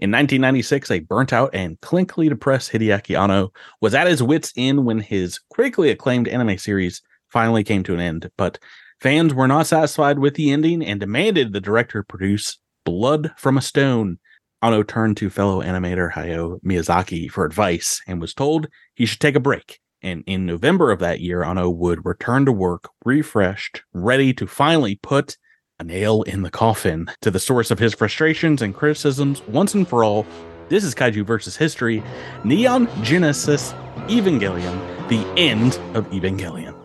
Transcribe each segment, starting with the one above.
In 1996, a burnt out and clinically depressed Hideaki Anno was at his wits' end when his critically acclaimed anime series finally came to an end. But fans were not satisfied with the ending and demanded the director produce Blood from a Stone. Anno turned to fellow animator Hayao Miyazaki for advice and was told he should take a break. And in November of that year, Anno would return to work refreshed, ready to finally put a nail in the coffin to the source of his frustrations and criticisms once and for all. This is Kaiju versus History, Neon Genesis Evangelion, the end of Evangelion.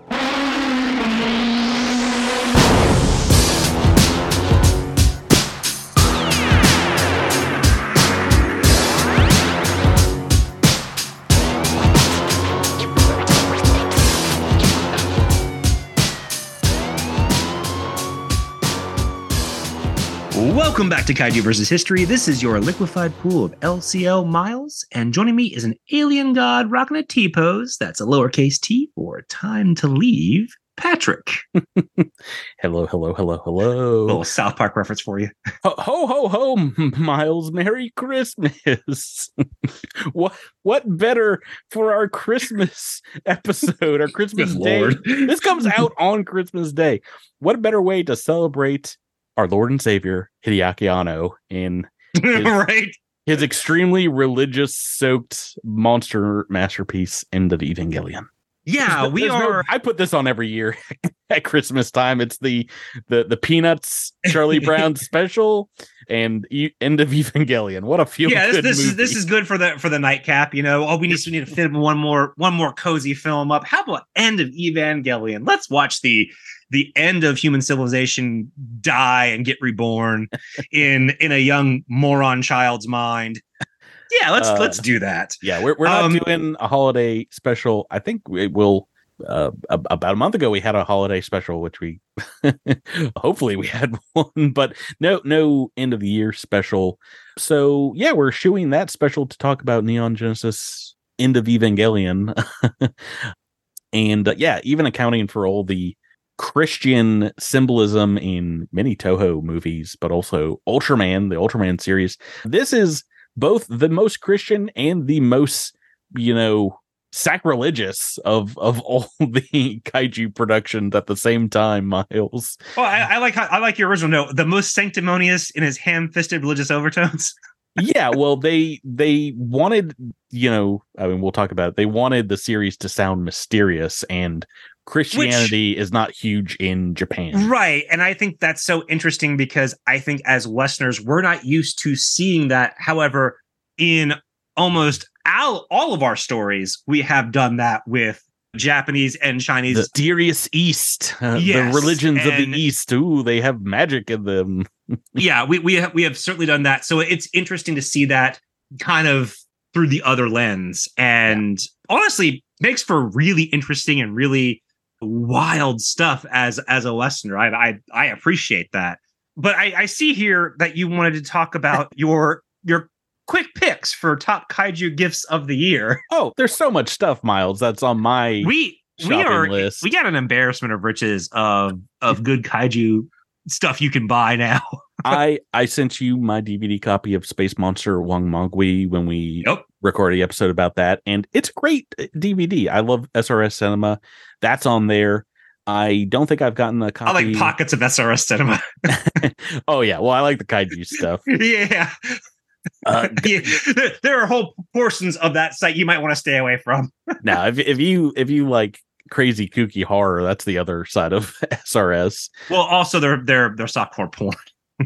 Welcome back to Kaiju vs. History. This is your liquefied pool of LCL Miles, and joining me is an alien god rocking a T pose. That's a lowercase t for time to leave. Patrick. hello, hello, hello, hello. A little South Park reference for you. Ho ho ho, ho Miles. Merry Christmas. what what better for our Christmas episode, our Christmas day? This comes out on Christmas Day. What better way to celebrate our Lord and Savior Hideaki Anno in his, right his extremely religious soaked monster masterpiece in the Evangelion. Yeah, we there's are. No, I put this on every year at Christmas time. It's the the the Peanuts Charlie Brown special and e- end of Evangelion. What a few. Yeah, this, this is this is good for the for the nightcap. You know, oh, we need to need to fit one more one more cozy film up. How about end of Evangelion? Let's watch the the end of human civilization die and get reborn in in a young moron child's mind. Yeah, let's uh, let's do that. Yeah, we're we're not um, doing a holiday special. I think we will. Uh, about a month ago, we had a holiday special, which we hopefully we had one, but no, no end of the year special. So yeah, we're shooing that special to talk about Neon Genesis end of Evangelion, and uh, yeah, even accounting for all the Christian symbolism in many Toho movies, but also Ultraman, the Ultraman series. This is both the most Christian and the most, you know, sacrilegious of of all the kaiju productions at the same time miles. Well i, I like i like your original note. The most sanctimonious in his ham-fisted religious overtones. Yeah well they they wanted you know i mean we'll talk about it. They wanted the series to sound mysterious and Christianity Which, is not huge in Japan. Right. And I think that's so interesting because I think as Westerners, we're not used to seeing that. However, in almost all, all of our stories, we have done that with Japanese and Chinese. The mysterious East, uh, yes, the religions of the East. Ooh, they have magic in them. yeah, we we have, we have certainly done that. So it's interesting to see that kind of through the other lens, and yeah. honestly, makes for really interesting and really wild stuff as as a listener. I I, I appreciate that. But I, I see here that you wanted to talk about your your quick picks for top kaiju gifts of the year. Oh, there's so much stuff, Miles. That's on my we we are list. we got an embarrassment of riches of of good kaiju stuff you can buy now. I I sent you my DVD copy of Space Monster Wangmagwi when we yep. Recorded the episode about that, and it's a great DVD. Uh, I love SRS Cinema. That's on there. I don't think I've gotten a copy. I like pockets of SRS Cinema. oh yeah, well I like the kaiju stuff. yeah. Uh, yeah, there are whole portions of that site you might want to stay away from. now, if if you if you like crazy kooky horror, that's the other side of SRS. Well, also they're they're they're softcore porn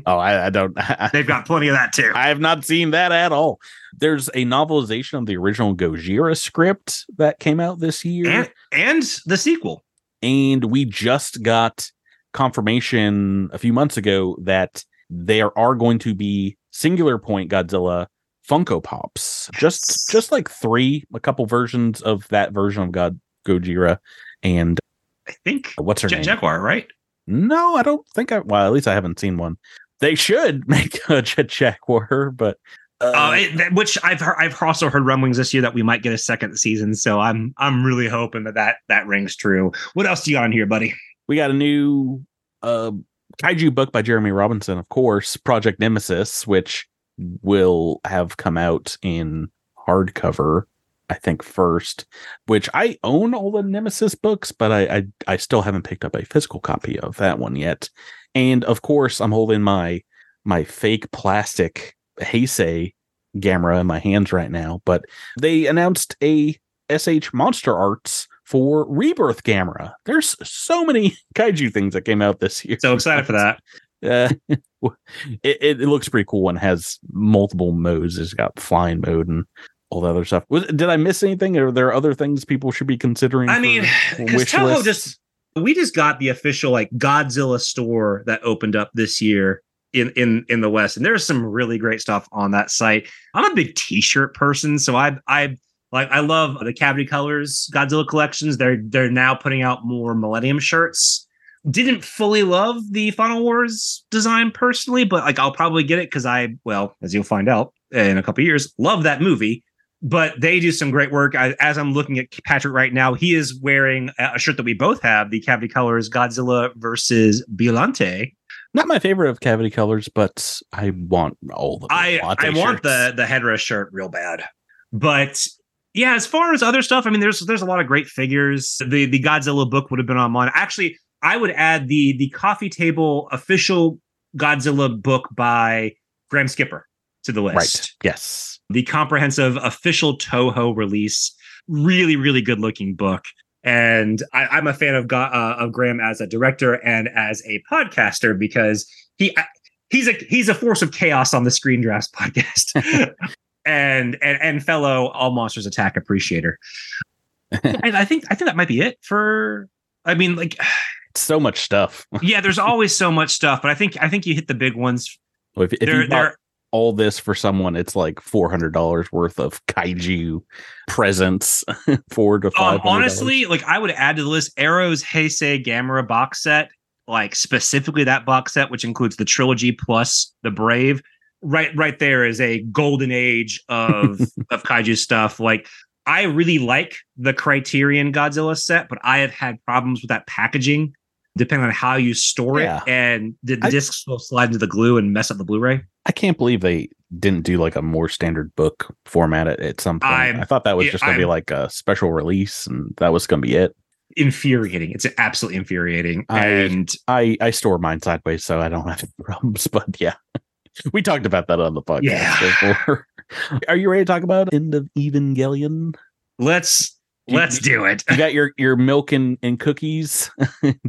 oh, I, I don't. They've got plenty of that too. I have not seen that at all. There's a novelization of the original Gojira script that came out this year, and, and the sequel. And we just got confirmation a few months ago that there are going to be Singular Point Godzilla Funko Pops. Just just like three, a couple versions of that version of God Gojira, and I think what's her J- name? Jaguar, right? No, I don't think I. Well, at least I haven't seen one. They should make a Jaguar, but uh, uh, it, which I've heard, I've also heard rumblings this year that we might get a second season. So I'm I'm really hoping that that that rings true. What else do you got on here, buddy? We got a new uh, kaiju book by Jeremy Robinson, of course, Project Nemesis, which will have come out in hardcover I think first, which I own all the Nemesis books, but I, I, I still haven't picked up a physical copy of that one yet. And of course, I'm holding my my fake plastic Heisei Gamera in my hands right now. But they announced a SH Monster Arts for Rebirth Gamera. There's so many kaiju things that came out this year. So excited for that. Uh, it, it, looks pretty cool and has multiple modes. It's got flying mode and all the other stuff. Was, did I miss anything? Are there other things people should be considering? I mean, because Toho just we just got the official like Godzilla store that opened up this year in in in the West, and there's some really great stuff on that site. I'm a big T-shirt person, so I I like I love the Cavity Colors Godzilla collections. They're they're now putting out more Millennium shirts. Didn't fully love the Final Wars design personally, but like I'll probably get it because I well, as you'll find out in a couple years, love that movie but they do some great work. I, as I'm looking at Patrick right now, he is wearing a shirt that we both have, the Cavity Colors Godzilla versus Biollante. Not my favorite of Cavity Colors, but I want all the. I I want the the headrest shirt real bad, but yeah, as far as other stuff, I mean, there's there's a lot of great figures. The the Godzilla book would have been on mine. Actually, I would add the the coffee table official Godzilla book by Graham Skipper to the list. Right. Yes the comprehensive official Toho release. Really, really good looking book. And I, am a fan of uh, of Graham as a director and as a podcaster because he he's a he's a force of chaos on the Screen Drafts podcast, and and and fellow All Monsters Attack appreciator. and I think I think that might be it for. I mean, like so much stuff. yeah, there's always so much stuff, but I think I think you hit the big ones. Well, if, if you bought, all this for someone, it's like four hundred dollars worth of kaiju presents. four to um, five. Um, honestly, like I would add to the list Arrow's Heisei Gamera box set, like specifically that box set, which includes the trilogy plus the Brave. Right, right there is a golden age of of kaiju stuff. Like I really like the Criterion Godzilla set, but I have had problems with that packaging depending on how you store yeah. it. And did the I, discs will slide into the glue and mess up the Blu-ray? I can't believe they didn't do like a more standard book format at, at some point. I'm, i thought that was just going to be like a special release, and that was going to be it. Infuriating! It's absolutely infuriating. I, and I I store mine sideways, so I don't have any problems. But yeah, we talked about that on the podcast yeah. before. Are you ready to talk about End of Evangelion? Let's Let's do it. You got your your milk and, and cookies.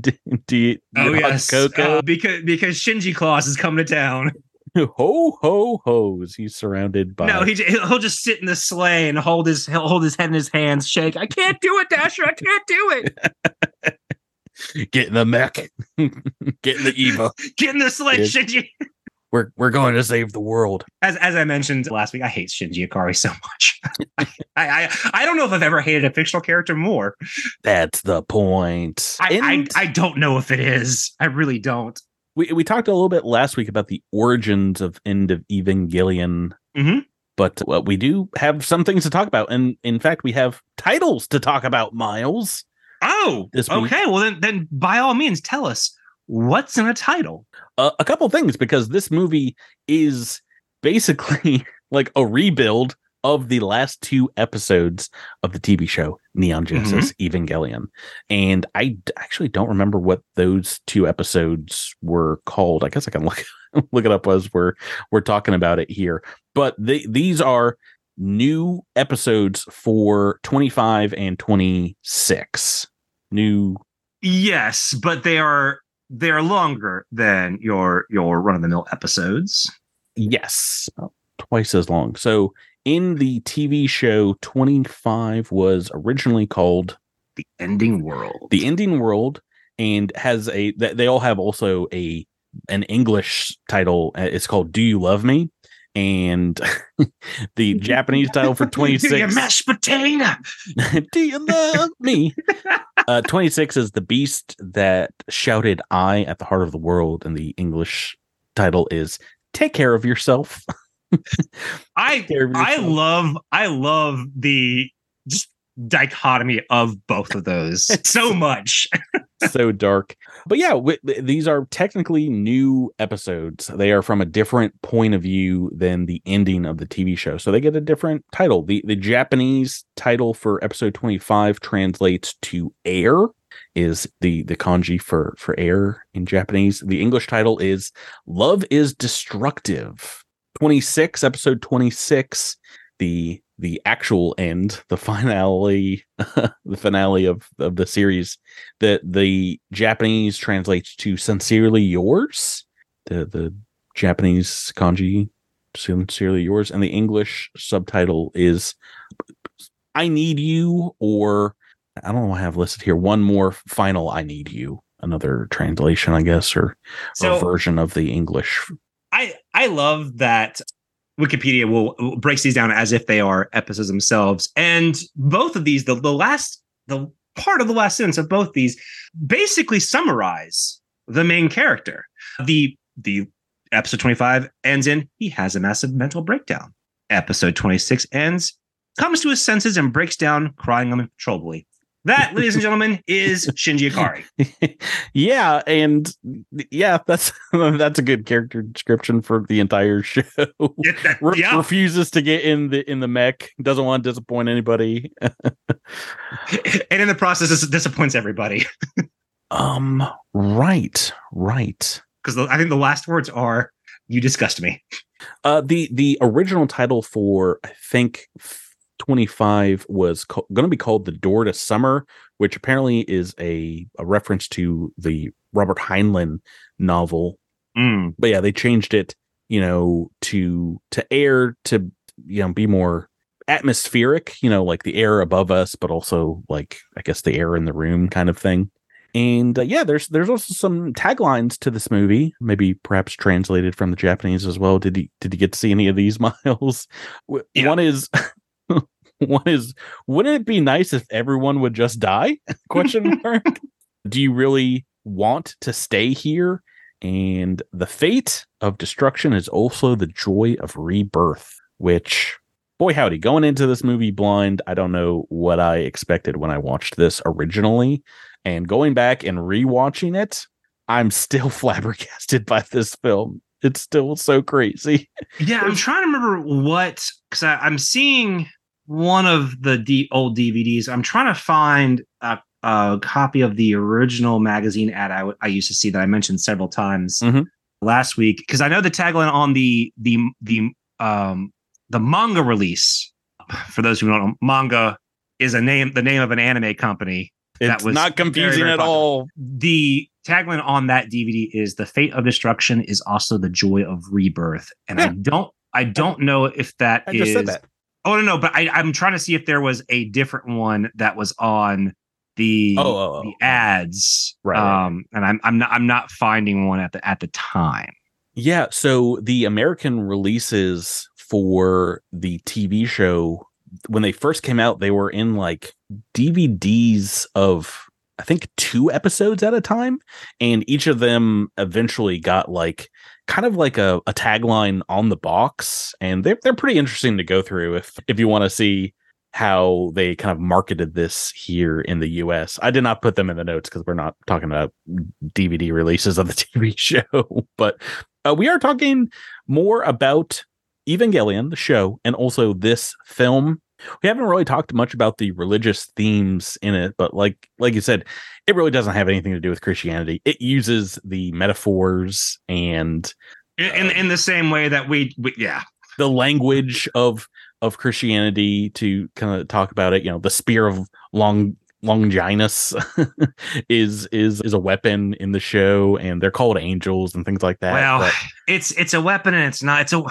do, do you, oh yes, cocoa? Uh, because because Shinji Claus is coming to town. ho ho ho's. He's surrounded by. No, he he'll just sit in the sleigh and hold his he'll hold his head in his hands, shake. I can't do it, Dasher. I can't do it. Get in the mech. Get in the Eva. Get in the sleigh, Shinji we're we're going to save the world. As as I mentioned last week, I hate Shinji Ikari so much. I, I I don't know if I've ever hated a fictional character more. That's the point. I, I, I don't know if it is. I really don't. We we talked a little bit last week about the origins of End of Evangelion. Mm-hmm. But well, we do have some things to talk about, and in fact, we have titles to talk about. Miles. Oh, okay. Well, then, then by all means, tell us what's in a title uh, a couple things because this movie is basically like a rebuild of the last two episodes of the TV show Neon Genesis mm-hmm. Evangelion. And I d- actually don't remember what those two episodes were called. I guess I can look look it up as we're we're talking about it here. But they, these are new episodes for 25 and 26. New Yes, but they are they're longer than your your run of the mill episodes. Yes, twice as long. So in the TV show, 25 was originally called The Ending World. The Ending World and has a they all have also a an English title. Uh, it's called Do You Love Me? And the Japanese title for 26 Do you mashed potato? Do you love me? Uh, 26 is the beast that shouted I at the heart of the world, and the English title is Take Care of Yourself. I I love I love the just dichotomy of both of those so much. so dark. But yeah, w- these are technically new episodes. They are from a different point of view than the ending of the TV show. So they get a different title. The the Japanese title for episode 25 translates to air is the the kanji for for air in Japanese. The English title is Love is Destructive. 26 episode 26 the the actual end, the finale, the finale of of the series, that the Japanese translates to "sincerely yours." The the Japanese kanji "sincerely yours," and the English subtitle is "I need you," or I don't know. What I have listed here one more final "I need you." Another translation, I guess, or, So- or version of the English. I I love that Wikipedia will, breaks these down as if they are episodes themselves, and both of these, the the last the part of the last sentence of both these, basically summarize the main character. The the episode twenty five ends in he has a massive mental breakdown. Episode twenty six ends comes to his senses and breaks down, crying uncontrollably. That, ladies and gentlemen, is Shinji Ikari. yeah, and yeah, that's that's a good character description for the entire show. Re- yeah, Refuses to get in the in the mech, doesn't want to disappoint anybody. and in the process, disappoints everybody. Um, right, right. because I think the last words are "You disgust me." Uh, the the original title for I think twenty five was co- going to be called "The Door to Summer," which apparently is a a reference to the Robert Heinlein novel Mm. but yeah, they changed it, you know, to to air to you know be more atmospheric, you know, like the air above us, but also like I guess the air in the room kind of thing. And uh, yeah, there's there's also some taglines to this movie, maybe perhaps translated from the Japanese as well. Did you did you get to see any of these, Miles? Yeah. One is one is wouldn't it be nice if everyone would just die? Question mark. Do you really want to stay here? And the fate of destruction is also the joy of rebirth, which, boy, howdy, going into this movie blind, I don't know what I expected when I watched this originally. And going back and rewatching it, I'm still flabbergasted by this film. It's still so crazy. Yeah, I'm trying to remember what because I'm seeing one of the D- old DVDs. I'm trying to find a, a copy of the original magazine ad I, w- I used to see that I mentioned several times Mhm. last week because I know the tagline on the the the um the manga release. For those who don't know, manga is a name the name of an anime company That It's was not confusing very at popular. all. the tagline on that DVD is the fate of destruction is also the joy of rebirth. And I don't I don't know if that I is- that. Oh no, no, but I, I'm trying to see if there was a different one that was on the Oh, oh, oh. the ads. Right, right, Um and I'm I'm not I'm not finding one at the at the time. Yeah, so the American releases for the TV show when they first came out, they were in like DVDs of I think two episodes at a time, and each of them eventually got like kind of like a, a tagline on the box, and they're they're pretty interesting to go through if if you want to see how they kind of marketed this here in the US. I did not put them in the notes because we're not talking about DVD releases of the TV show, but uh, we are talking more about Evangelion, the show, and also this film. We haven't really talked much about the religious themes in it, but like like you said, it really doesn't have anything to do with Christianity. It uses the metaphors and In in, uh, in the same way that we, we yeah. the language of of Christianity to kind of talk about it. You know, the spear of long Longinus is is is a weapon in the show, and they're called angels and things like that. well, but- it's it's a weapon and it's not it's a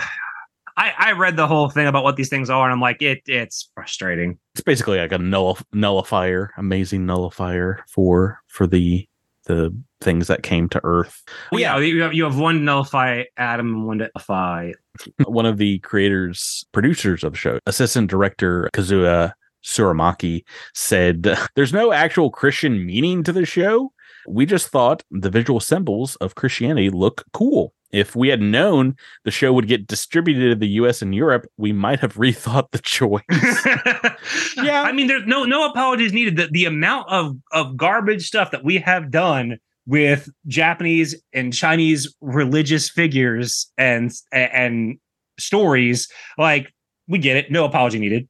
I, I read the whole thing about what these things are and I'm like it it's frustrating. it's basically like a null nullifier, amazing nullifier for for the the things that came to Earth. Well, yeah, you have, you have one nullify atom and one nullify. One of the creators, producers of the show, assistant director Kazuya Tsurumaki, said there's no actual Christian meaning to the show. We just thought the visual symbols of Christianity look cool. If we had known the show would get distributed in the US and Europe, we might have rethought the choice. yeah. I mean, there's no no apologies needed. The, the amount of, of garbage stuff that we have done with Japanese and Chinese religious figures and and stories, like we get it. No apology needed.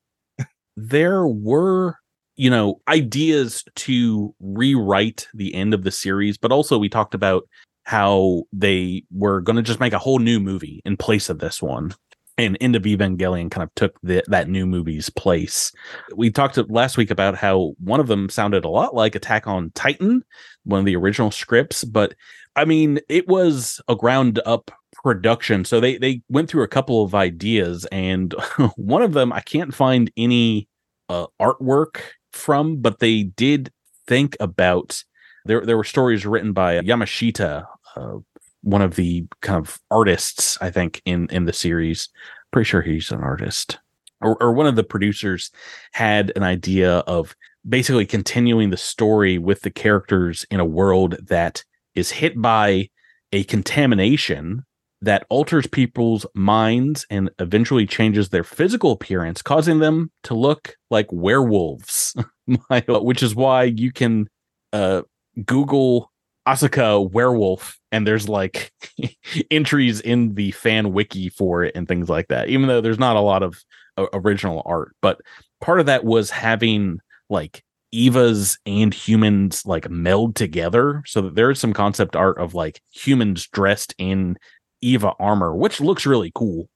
there were you know ideas to rewrite the end of the series but also we talked about how they were going to just make a whole new movie in place of this one and End of Evangelion kind of took the, that new movie's place. We talked last week about how one of them sounded a lot like Attack on Titan, one of the original scripts, but I mean, it was a ground up production. So they they went through a couple of ideas, and one of them I can't find any uh, artwork from, but they did think about there. There were stories written by Yamashita, uh, one of the kind of artists I think in in the series. Pretty sure he's an artist, or, or one of the producers had an idea of basically continuing the story with the characters in a world that is hit by a contamination that alters people's minds and eventually changes their physical appearance, causing them to look like werewolves. Which is why you can uh, Google Asuka werewolf, and there's like entries in the fan wiki for it and things like that. Even though there's not a lot of uh, original art, but part of that was having like Evas and humans like meld together so that there is some concept art of like humans dressed in Eva armor, which looks really cool.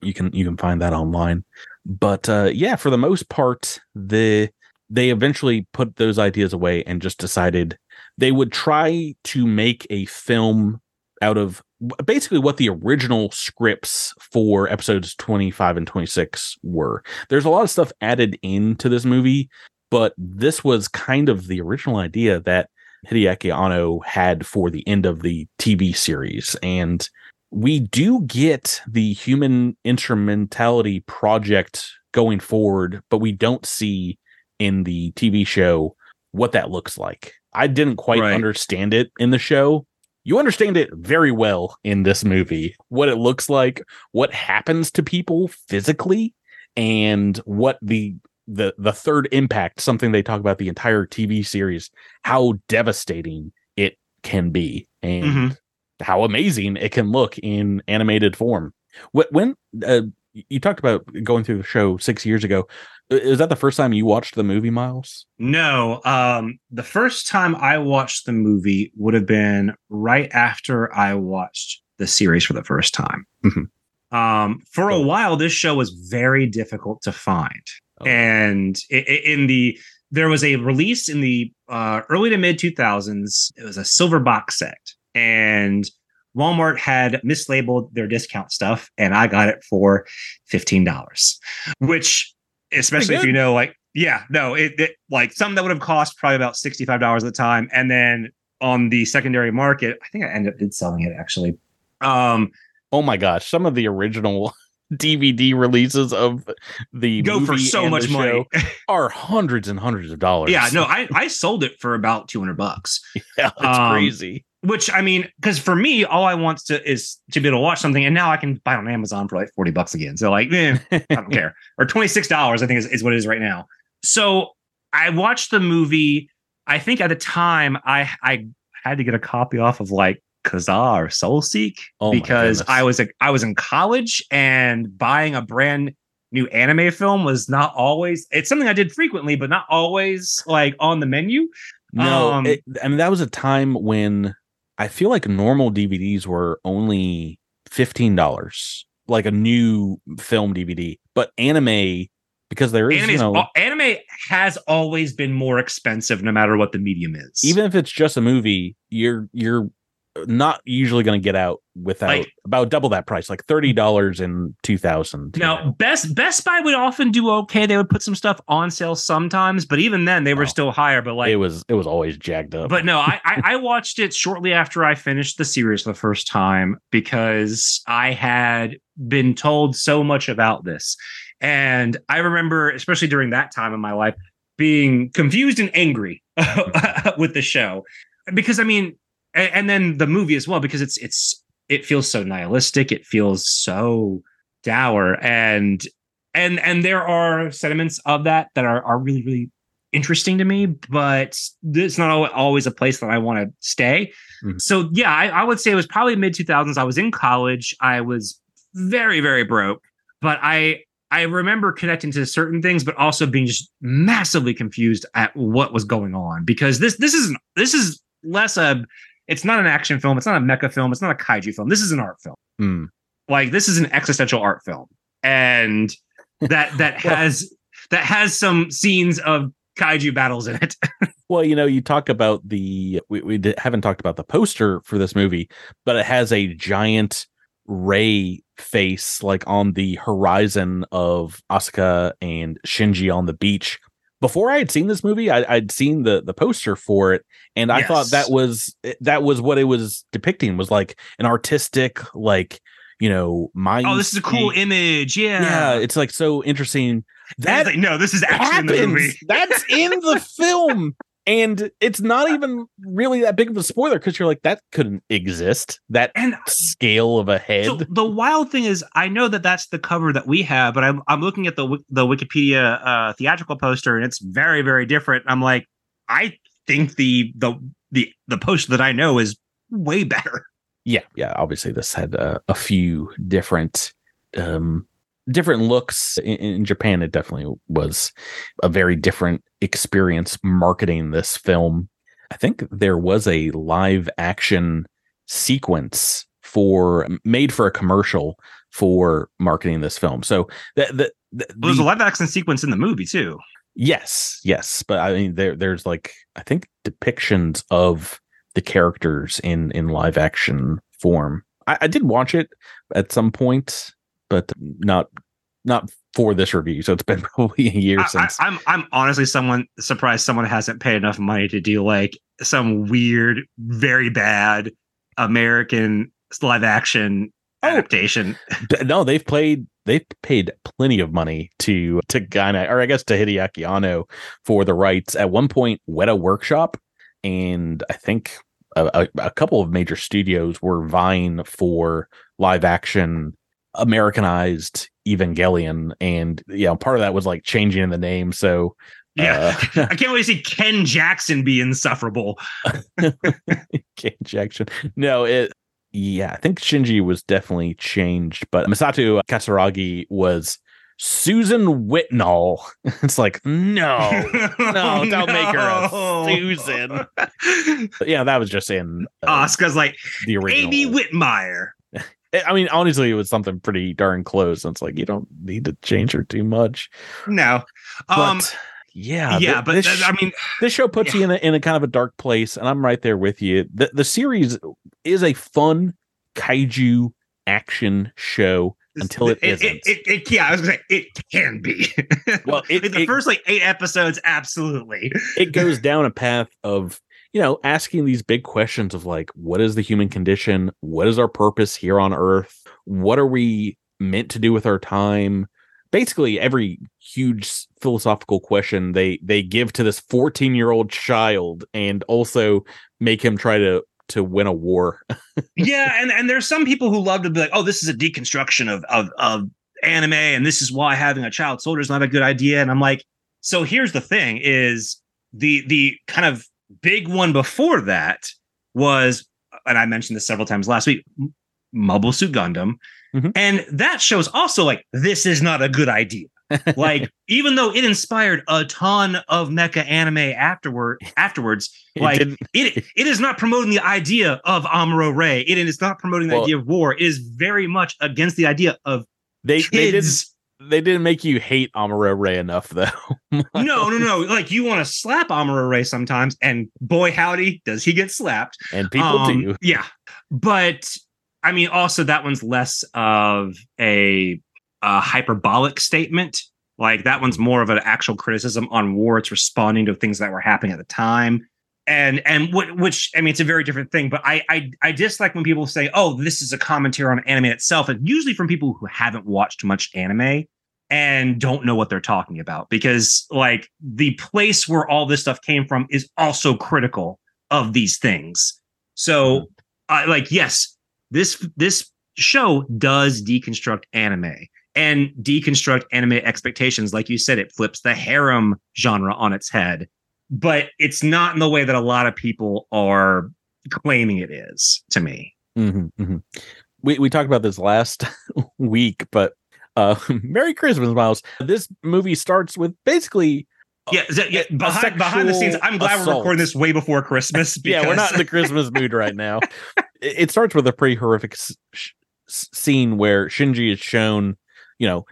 You can you can find that online. But uh, yeah, for the most part, the they eventually put those ideas away and just decided they would try to make a film out of basically what the original scripts for episodes 25 and 26 were. There's a lot of stuff added into this movie, but this was kind of the original idea that Hideaki Anno had for the end of the TV series. And we do get the human instrumentality project going forward, but we don't see in the TV show what that looks like. I didn't quite right. understand it in the show. You understand it very well in this movie. What it looks like, what happens to people physically, and what the the the third impact, something they talk about the entire TV series, how devastating it can be. And mm-hmm how amazing it can look in animated form. When uh, you talked about going through the show six years ago, is that the first time you watched the movie, Miles? No. Um, the first time I watched the movie would have been right after I watched the series for the first time. Mm-hmm. Um, for a oh. while, this show was very difficult to find, oh. and in the there was a release in the uh, early to mid 2000s. It was a silver box set and Walmart had mislabeled their discount stuff, and I got it for fifteen dollars, which, especially if you know, like, yeah, no, it, it like something that would have cost probably about sixty five dollars at the time, and then on the secondary market, I think I ended up did selling it actually. Um, oh my gosh, some of the original DVD releases of the go for so much money are hundreds and hundreds of dollars. Yeah, no, I I sold it for about two hundred bucks. Yeah, it's um, crazy which I mean, because for me, all I want to is to be able to watch something, and now I can buy on Amazon for like forty bucks again. So like, eh, I don't care, or twenty six dollars, I think is, is what it is right now. So I watched the movie. I think at the time I I had to get a copy off of like Kazaa or SoulSeek oh because I was a, I was in college and buying a brand new anime film was not always it's something I did frequently, but not always like on the menu. No, um, it, I mean that was a time when I feel like normal DVDs were only fifteen dollars, like a new film DVD. But anime, because there is, you know, anime has always been more expensive, no matter what the medium is. Even if it's just a movie, you're you're not usually going to get out without like, about double that price, like thirty dollars in two thousand. Now, Best Best Buy would often do okay. They would put some stuff on sale sometimes, but even then, they were oh, still higher. But like it was, it was always jacked up. But no, I, I I watched it shortly after I finished the series for the first time because I had been told so much about this, and I remember, especially during that time in my life, being confused and angry with the show because I mean, and, and then the movie as well because it's it's it feels so nihilistic. It feels so dour, and and and there are sentiments of that that are are really really interesting to me, but it's not always a place that I want to stay. Mm-hmm. So yeah, I, I would say it was probably mid 2000s. I was in college. I was very very broke, but I I remember connecting to certain things, but also being just massively confused at what was going on because this this is this is less a it's not an action film, it's not a mecha film, it's not a kaiju film. This is an art film. Mm. Like this is an existential art film, and that that has that has some scenes of kaiju battles in it. well, you know, you talk about the we, we haven't talked about the poster for this movie, but it has a giant Rei face like on the horizon of Asuka and Shinji on the beach. Before I had seen this movie, I, would seen the the poster for it, and I yes. thought that was eh, that was what it was depicting was like an artistic, like you know, my oh, this is a cool image, yeah, yeah, it's like so interesting. That like, no, this is actually happens. in the movie. That's in the film, and it's not even really that big of a spoiler because you're like that couldn't exist. That and scale of a head. so the wild thing is i know that that's the cover that we have but i'm, I'm looking at the the wikipedia uh, theatrical poster and it's very very different. I'm like i think the the the the poster that i know is way better. Yeah yeah obviously this had uh, a few different um different looks in, in, Japan. It definitely was a very different experience marketing this film. I think there was a live action sequence for made for a commercial for marketing this film. So that the, the, well, there's a live action sequence in the movie too. Yes, yes, but I mean there there's like I think depictions of the characters in in live action form. I, I did watch it at some point but not not for this review. So it's been probably a year I, since. I, am I'm, I'm honestly someone surprised someone hasn't paid enough money to do like some weird, very bad American live action oh, adaptation. No, they've played they've paid plenty of money to to Gainax, or I guess to Hideaki Anno for the rights. At one point, Weta Workshop and I think a, a, a couple of major studios were vying for live action Americanized Evangelion, and you know, part of that was like changing the name. So yeah, uh, I can't wait to see Ken Jackson be insufferable. Ken Jackson, no, it. Yeah, I think Shinji was definitely changed, but Misato Katsuragi was Susan Whitnall. It's like, no, no, don't no. make her a Susan. yeah, that was just in uh, Asuka's like the original. Amy Whitmire. I mean, honestly, it was something pretty darn close. And It's like you don't need to change her too much. No, um, but, yeah, yeah, but this, I mean, this show puts yeah. you in a, in a kind of a dark place, and I'm right there with you. the The series is a fun kaiju action show until it, it isn't. It, it, it, yeah, I was gonna say it can be. well, the first like eight episodes, absolutely. it goes down a path of you know, asking these big questions of like, what is the human condition? What is our purpose here on earth? What are we meant to do with our time? Basically, every huge philosophical question they they give to this 14 year old child and also make him try to to win a war. yeah, and and there's some people who love to be like, oh, this is a deconstruction of of of anime, and this is why having a child soldier is not a good idea. And I'm like, so here's the thing: is the the kind of big one before that was, and I mentioned this several times last week, Mobile Suit Gundam. Mm-hmm. And that shows also like this is not a good idea. like even though it inspired a ton of mecha anime afterward afterwards, it like didn't. it it is not promoting the idea of Amuro Ray. It is not promoting the well, idea of war. It is very much against the idea of they kids. They didn't make you hate Amuro Ray enough though. no, no, no. Like you want to slap Amuro Ray sometimes, and boy howdy, does he get slapped. And people um, do. Yeah. But I mean, also that one's less of a, a hyperbolic statement. Like that one's more of an actual criticism on war. It's responding to things that were happening at the time. And and what which I mean it's a very different thing, but I I I dislike when people say, "Oh, this is a commentary on anime itself," and usually from people who haven't watched much anime and don't know what they're talking about because like the place where all this stuff came from is also critical of these things. So, uh, like, yes, this this show does deconstruct anime and deconstruct anime expectations. Like you said, it flips the harem genre on its head, but it's not in the way that a lot of people are claiming it is. To me, Mm-hmm, mm-hmm. We we talked about this last week, but uh, Merry Christmas, Miles. This movie starts with basically yeah, yeah. Behind, behind the scenes, I'm glad assault. we're recording this way before Christmas. Because... yeah, we're not in the Christmas mood right now. it, starts with a pretty horrific s- scene where Shinji is shown, you know,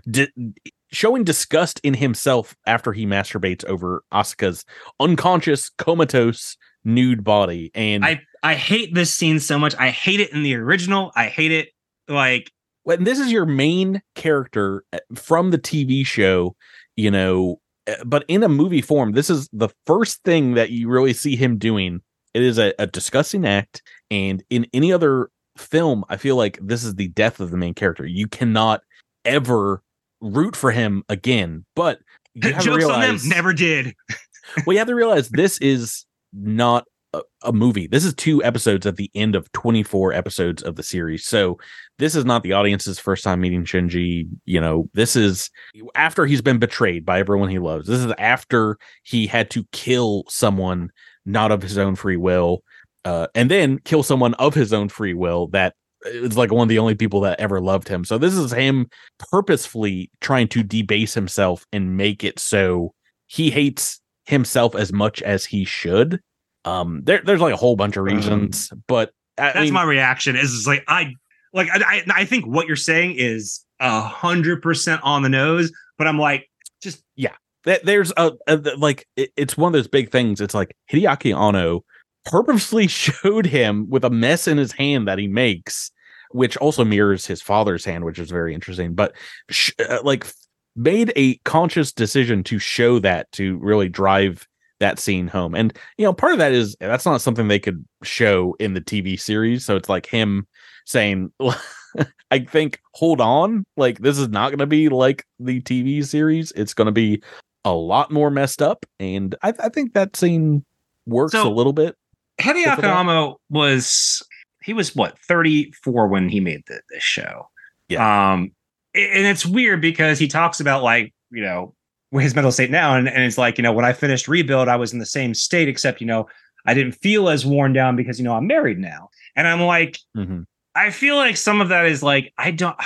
showing disgust in himself after he masturbates over Asuka's unconscious, comatose, nude body. And I I hate this scene so much. I hate it in the original. I hate it like when this is your main character eh, from the TV show, you know, eh, but in a movie form, this is the first thing that you really see him doing. It is a, a disgusting act, and in any other film, I feel like this is the death of the main character. You cannot ever root for him again. But you have Jokes to realize, on them, never did. well, you have to realize this is not a, a, movie. This is two episodes at the end of 24 episodes of the series. So this is not the audience's first time meeting Shinji. You know, this is after he's been betrayed by everyone he loves. This is after he had to kill someone not of his own free will, uh, and then kill someone of his own free will that is like one of the only people that ever loved him. So this is him purposefully trying to debase himself and make it so he hates himself as much as he should. Um, there, there's like a whole bunch of reasons, um, but I that's mean, my reaction. Is like I like I, I think what you're saying is a hundred percent on the nose, but I'm like just yeah. There's a, a like it, it's one of those big things. It's like Hideaki Anno purposely showed him with a mess in his hand that he makes, which also mirrors his father's hand, which is very interesting. But sh- uh, like made a conscious decision to show that to really drive that scene home. And you know, part of that is that's not something they could show in the TV series. So it's like him saying, I think, hold on, like this is not going to be like the TV series. It's going to be a lot more messed up. And I, I think that scene works so, a little bit. Hideaki Anno was he was what 34 when he made the, this show. Yeah. Um, and it's weird because he talks about like you know his mental state now and, and it's like you know when i finished rebuild i was in the same state except you know i didn't feel as worn down because you know i'm married now and i'm like mm-hmm. i feel like some of that is like i don't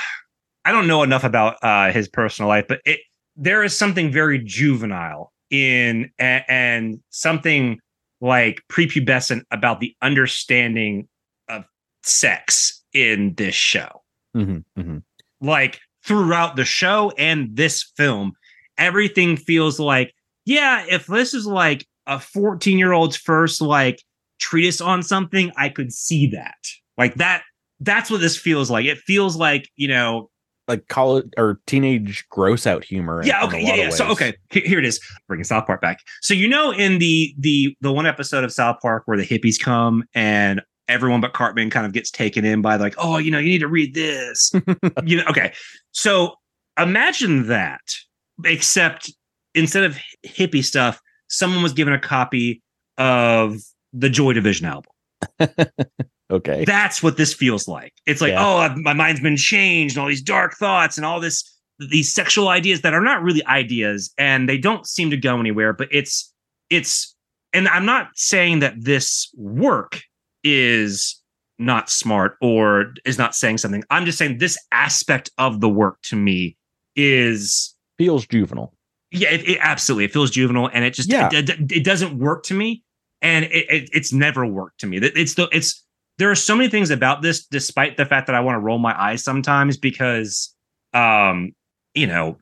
i don't know enough about uh his personal life but it there is something very juvenile in and, and something like prepubescent about the understanding sex in this show mm-hmm. Mm-hmm. like throughout the show and this film. Everything feels like, yeah, if this is like a 14 year old's first like treatise on something, I could see that. Like that, that's what this feels like. It feels like, you know, like college or teenage gross out humor. Yeah. Okay. Yeah. Yeah. So okay, here it is. Bringing South Park back. So you know, in the the the one episode of South Park where the hippies come and everyone but Cartman kind of gets taken in by like, oh, you know, you need to read this. you know, okay. So imagine that, except instead of hippie stuff, someone was given a copy of the Joy Division album. okay. That's what this feels like. It's like, yeah. oh, my mind's been changed, and all these dark thoughts and all this these sexual ideas that are not really ideas and they don't seem to go anywhere, but it's it's and I'm not saying that this work is not smart or is not saying something. I'm just saying this aspect of the work to me is feels juvenile. Yeah, it, it absolutely it feels juvenile, and it just yeah. it, it, it doesn't work to me, and it, it's never worked to me. It's the it's there are so many things about this, despite the fact that I want to roll my eyes sometimes because, um, you know,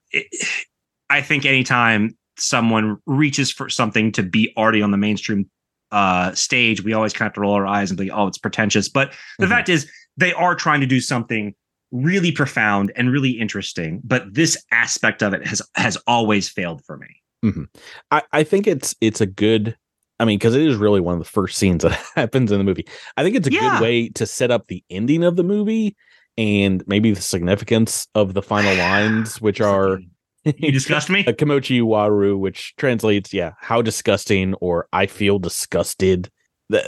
I think anytime someone reaches for something to be already on the mainstream uh, stage, we always kind of have to roll our eyes and be, oh, it's pretentious. But the mm-hmm. fact is, they are trying to do something really profound and really interesting. But this aspect of it has has always failed for me. Mm-hmm. I, I think it's it's a good. I mean, because it is really one of the first scenes that happens in the movie. I think it's a yeah. good way to set up the ending of the movie and maybe the significance of the final lines, which are you disgust me? a Kimochi Waru, which translates, yeah, how disgusting or I feel disgusted. the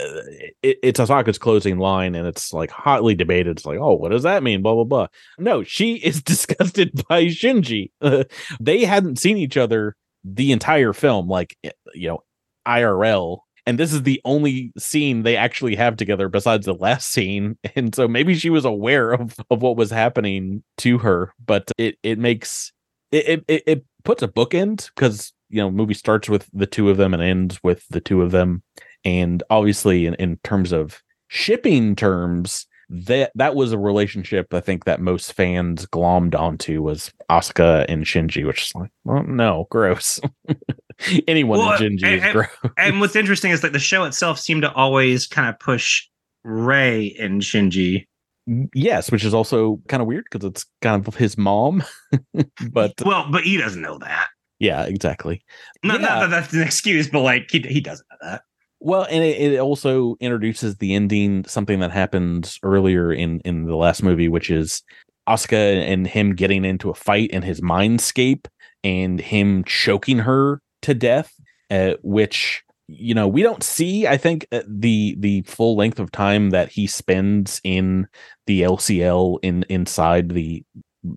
it, it's Asuka's closing line, and it's like hotly debated. It's like, oh, what does that mean? Blah blah blah. No, she is disgusted by Shinji. They hadn't seen each other the entire film, like eh, you know, IRL. And this is the only scene they actually have together besides the last scene. And so maybe she was aware of, of what was happening to her, but it, it makes it, it, it puts a bookend because you know movie starts with the two of them and ends with the two of them. And obviously in, in terms of shipping terms that that was a relationship i think that most fans glommed onto was asuka and shinji which is like well no gross. Anyone well, in shinji and, is gross. and what's interesting is that the show itself seemed to always kind of push Rei and shinji yes which is also kind of weird because it's kind of his mom but well but he doesn't know that. Yeah exactly. No, yeah. not that that's an excuse but like he, he doesn't know that. Well, and it, it, also introduces the ending, something that happens earlier in in the last movie, which is Asuka and him getting into a fight in his mindscape and him choking her to death, uh, which you know we don't see. I think uh, the the full length of time that he spends in the LCL in inside the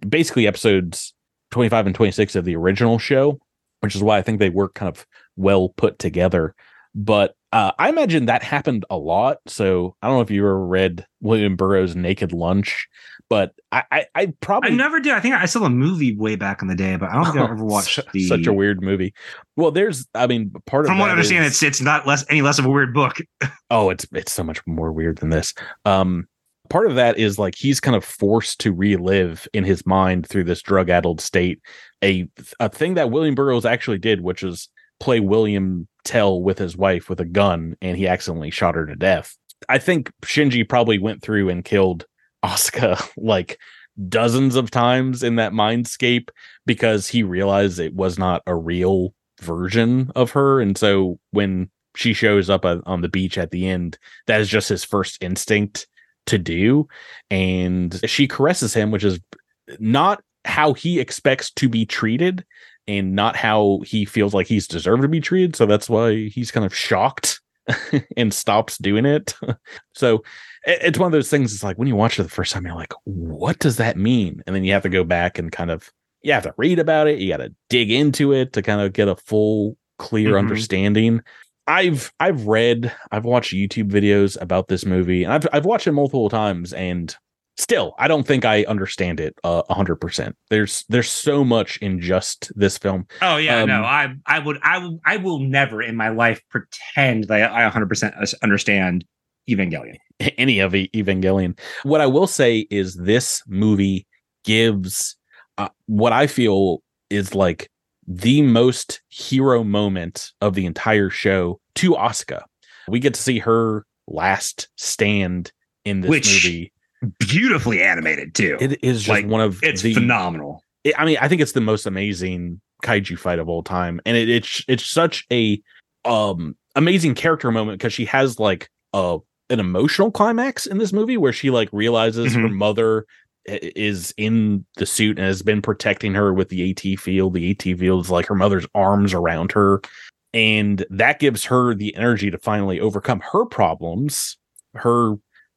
basically episodes twenty five and twenty six of the original show, which is why I think they work kind of well put together. But uh, I imagine that happened a lot. So I don't know if you ever read William Burroughs' Naked Lunch, but I, I, I probably I never did. I think I saw a movie way back in the day, but I don't think I ever watched the such a weird movie. Well, there's, I mean, part of from what I understand, is, it's it's not less any less of a weird book. oh, it's it's so much more weird than this. Um, part of that is like he's kind of forced to relive in his mind through this drug addled state a a thing that William Burroughs actually did, which is play William Tell with his wife with a gun and he accidentally shot her to death. I think Shinji probably went through and killed Asuka like dozens of times in that mindscape because he realized it was not a real version of her. And so when she shows up on the beach at the end, that is just his first instinct to do. And she caresses him, which is not how he expects to be treated and not how he feels like he's deserved to be treated. So that's why he's kind of shocked and stops doing it. so it's one of those things. It's like when you watch it the first time, you're like, what does that mean? And then you have to go back and kind of, you have to read about it. You got to dig into it to kind of get a full, clear mm-hmm. understanding. I've I've read, I've watched YouTube videos about this movie, and I've I've watched it multiple times, and still i don't think i understand it uh, a hundred percent. There's there's so much in just this film. Oh yeah um, no i i would i will i will never in my life pretend that i 100 percent understand evangelion. Any of evangelion. What i will say is this movie gives uh, what i feel is like the most hero moment of the entire show to Asuka. We get to see her last stand in this Which, movie beautifully animated too. It is just like, one of it's the, phenomenal. It, I mean, I think it's the most amazing kaiju fight of all time, and it, it's it's such a um amazing character moment because she has like a an emotional climax in this movie where she like realizes mm-hmm. her mother is in the suit and has been protecting her with the AT field. The AT field is like her mother's arms around her. And that gives her the energy to finally overcome her problems, her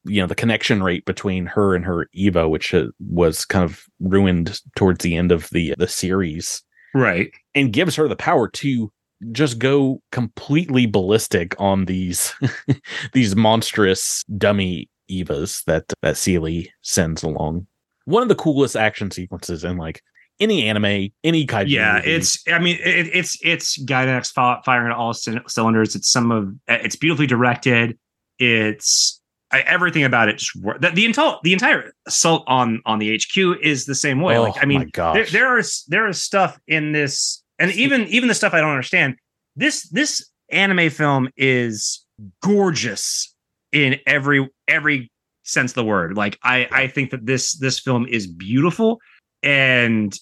you know the connection rate between her and her Eva, which uh, was kind of ruined towards the end of the the series, right? And gives her the power to just go completely ballistic on these these monstrous dummy Evas that that Seele sends along. One of the coolest action sequences in like any anime, any kaiju. Yeah, movie. it's. I mean, it, it's it's Gainax firing all c- cylinders. It's some of. It's beautifully directed. It's I, everything about it just the, the entire the entire assault on on the HQ is the same way. Oh, like I mean, there, there is there is stuff in this, and even even the stuff I don't understand. This this anime film is gorgeous in every every sense of the word. Like I I think that this this film is beautiful, and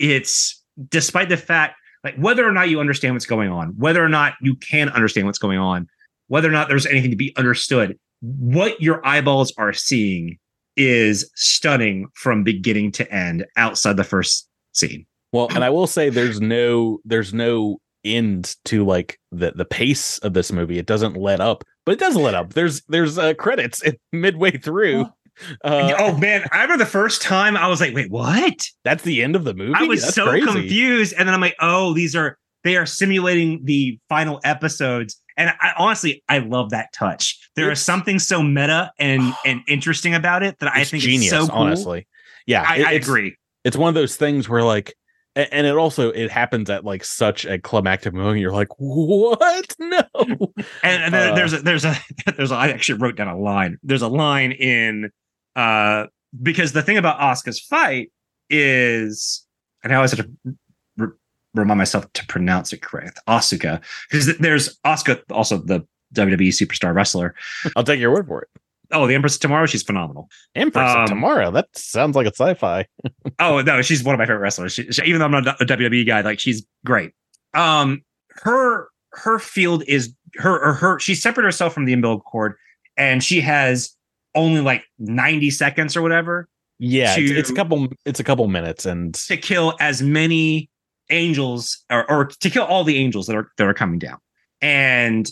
it's despite the fact like whether or not you understand what's going on, whether or not you can understand what's going on, whether or not there's anything to be understood what your eyeballs are seeing is stunning from beginning to end outside the first scene. Well, and I will say there's no there's no end to like the the pace of this movie. It doesn't let up but it does let up. There's there's uh, credits midway through. Uh, oh man, I remember the first time I was like, "Wait, what?" That's the end of the movie. I was That's so crazy. confused, and then I'm like, "Oh, these are they are simulating the final episodes." And I honestly, I love that touch. There It's- is something so meta and and interesting about it that I think genius. is so cool. Honestly, yeah, I, it- I agree. It's one of those things where like, and it also it happens at like such a climactic moment. You're like, what? No. And, and Uh, there's a there's a there's a, I actually wrote down a line. There's a line in uh because the thing about Asuka's fight is and I always have to remind myself to pronounce it correct. Asuka because there's Asuka also the WWE superstar wrestler. I'll take your word for it. Oh, the Empress of Tomorrow, she's phenomenal. Empress Um, of Tomorrow. That sounds like a sci-fi. Oh no, she's one of my favorite wrestlers. She, she- even though I'm not a WWE guy, like she's great. Um, her her field is her or her. She separated herself from the umbilical cord, and she has only like 90 seconds or whatever Yeah, it's, it's a couple. It's a couple minutes, and to kill as many angels or, or to kill all the angels that are that are coming down. And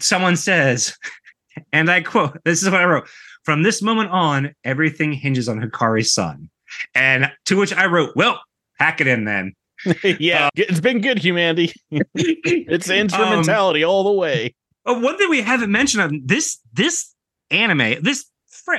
someone says, and I quote, this is what I wrote. From this moment on, everything hinges on Hikari's son. And to which I wrote, well, hack it in then. yeah, it's been good, humanity. It's Um, instrumentality all the way. One thing we haven't mentioned on this this anime, this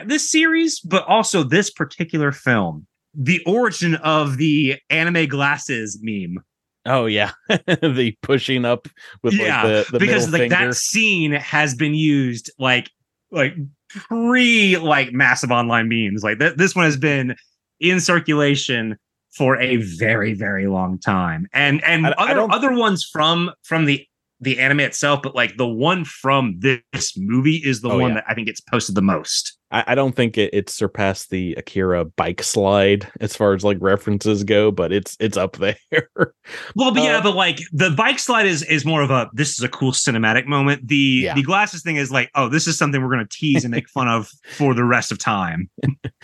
this series, but also this particular film, the origin of the anime glasses meme. Oh yeah, the pushing up with Yeah, like the, the because like finger. that scene has been used like like pre like massive online memes. Like th- this one has been in circulation for a very very long time, and and I- I other don't- other ones from from the the anime itself, but like the one from this movie is the Oh, one yeah. that I think gets posted the most. I, I don't think it, it surpassed the Akira bike slide as far as like references go, but it's it's up there. Well, but yeah, Uh, but like the bike slide is is more of a this is a cool cinematic moment. The Yeah. the glasses thing is like, oh, this is something we're gonna tease and make fun of for the rest of time.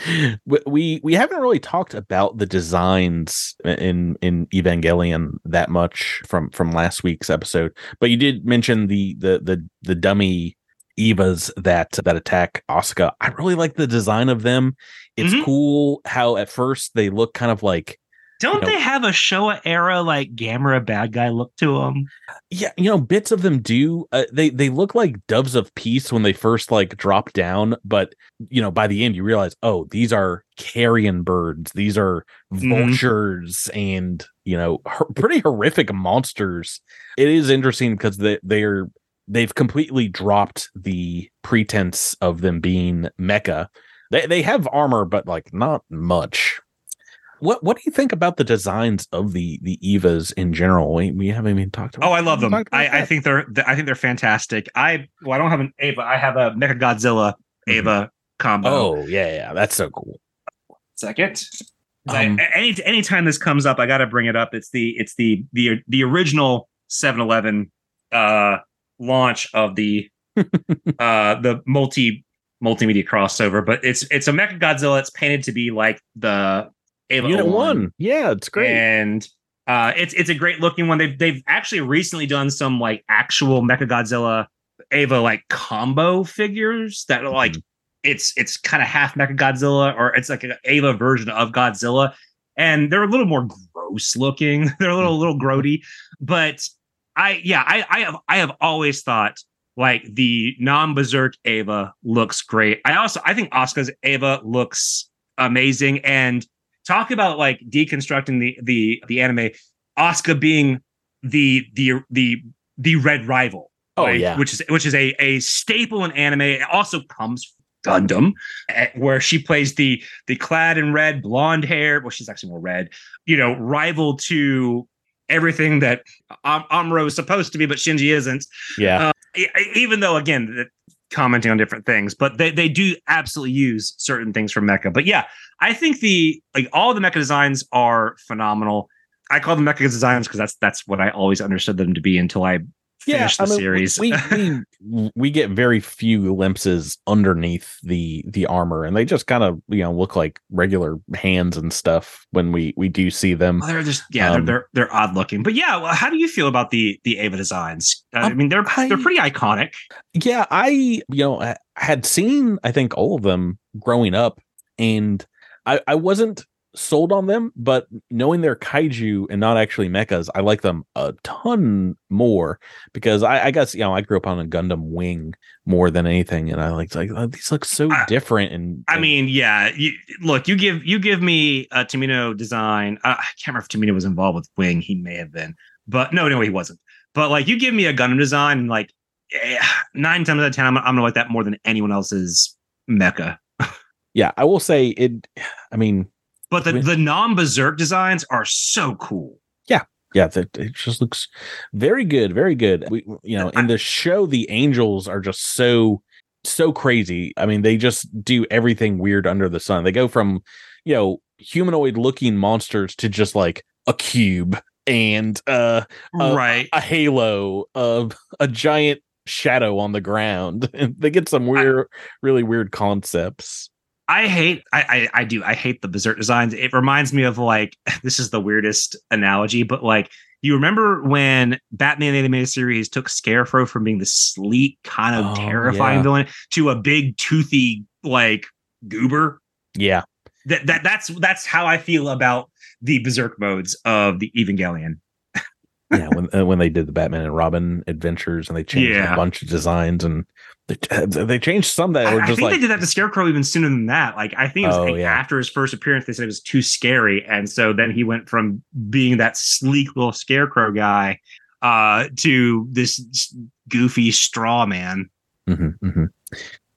we, we we haven't really talked about the designs in in Evangelion that much from from last week's episode, but you did mention the the the the dummy Evas that that attack Asuka. I really like the design of them. It's Mhm. cool how at first they look kind of like Don't know- they have a Showa era like Gamera bad guy look to them? yeah, you know, bits of them do. Uh, they they look like doves of peace when they first like drop down, but you know, by the end you realize, oh, these are carrion birds. These are Mhm. vultures, and you know, hor- pretty horrific monsters. It is interesting because they they're they've completely dropped the pretense of them being mecha. They they have armor, but like not much. What what do you think about the designs of the the Evas in general? We, we haven't even talked about. Oh, I love them. I, I think they're I think they're fantastic. I well, I don't have an Eva. I have a Mecha Godzilla Mhm. Eva combo. Oh yeah, yeah, that's so cool. second. Um, I, any anytime this comes up, I got to bring it up. It's the it's the the the original 7-Eleven uh launch of the uh the multi multimedia crossover, but it's it's a Mecha Godzilla. It's painted to be like the Eva Unit 01. one, yeah, it's great. and uh, it's it's a great looking one. They've they've actually recently done some like actual Mecha Godzilla Eva like combo figures that are like Mhm. it's it's kind of half Mecha Godzilla or it's like an Eva version of Godzilla, and they're a little more gross looking. they're a little a little grody, but I yeah I I have I have always thought like the non Berserk Eva looks great. I also I think Asuka's Eva looks amazing and talk about like deconstructing the the the anime Asuka being the the the the red rival Oh, like, yeah. which is which is a a staple in anime it also comes from Gundam eh, where she plays the the clad in red blonde hair well she's actually more red you know rival to everything that Am- Amuro is supposed to be but Shinji isn't. Yeah, uh, even though again commenting on different things but they, they do absolutely use certain things from mecha. But yeah i think the like all the mecha designs are phenomenal. I call them mecha designs because that's that's what i always understood them to be until i finish yeah, the I mean, series. We, we we get very few glimpses underneath the the armor, and they just kind of you know look like regular hands and stuff when we we do see them. Well, they're just yeah, Um, they're, they're they're odd looking. But yeah, well, how do you feel about the the Eva designs? Uh, I Um, mean, they're I- they're pretty iconic. Yeah, I you know I had seen I think all of them growing up, and I I wasn't sold on them, but knowing they're kaiju and not actually mechas, I like them a ton more because I, I guess you know I grew up on a Gundam Wing more than anything, and I like like oh, these look so I- different. And I and- mean, yeah. You, look, you give you give me a Tomino design. Uh, I can't remember if Tomino was involved with Wing. He may have been, but no, no, he wasn't. But like, you give me a Gundam design, and like eh, nine times out of ten, I'm, I'm gonna like that more than anyone else's mecha. yeah, I will say it. I mean, But the, the non berserk designs are so cool. yeah, that it just looks very good, very good. We, you know, in the show, the angels are just so so crazy. I mean, they just do everything weird under the sun. They go from you know humanoid looking monsters to just like a cube and uh Uh, right. a halo of a giant shadow on the ground. They get some weird, really weird concepts. I hate I, I I do I hate the berserk designs. It reminds me of like this is the weirdest analogy, but like you remember when Batman the animated series took Scarecrow from being the sleek, kind of Oh, terrifying yeah. villain to a big toothy like goober? Yeah, That that that's that's how I feel about the berserk modes of the Evangelion. Yeah. When uh, when they did the Batman and Robin adventures, and they changed Yeah. a bunch of designs, and they they changed some that I, were I just think like they did that to Scarecrow even sooner than that. Like I think it was Oh, like, yeah. after his first appearance, they said it was too scary, and so then he went from being that sleek little Scarecrow guy uh, to this goofy straw man. Mhm, mhm.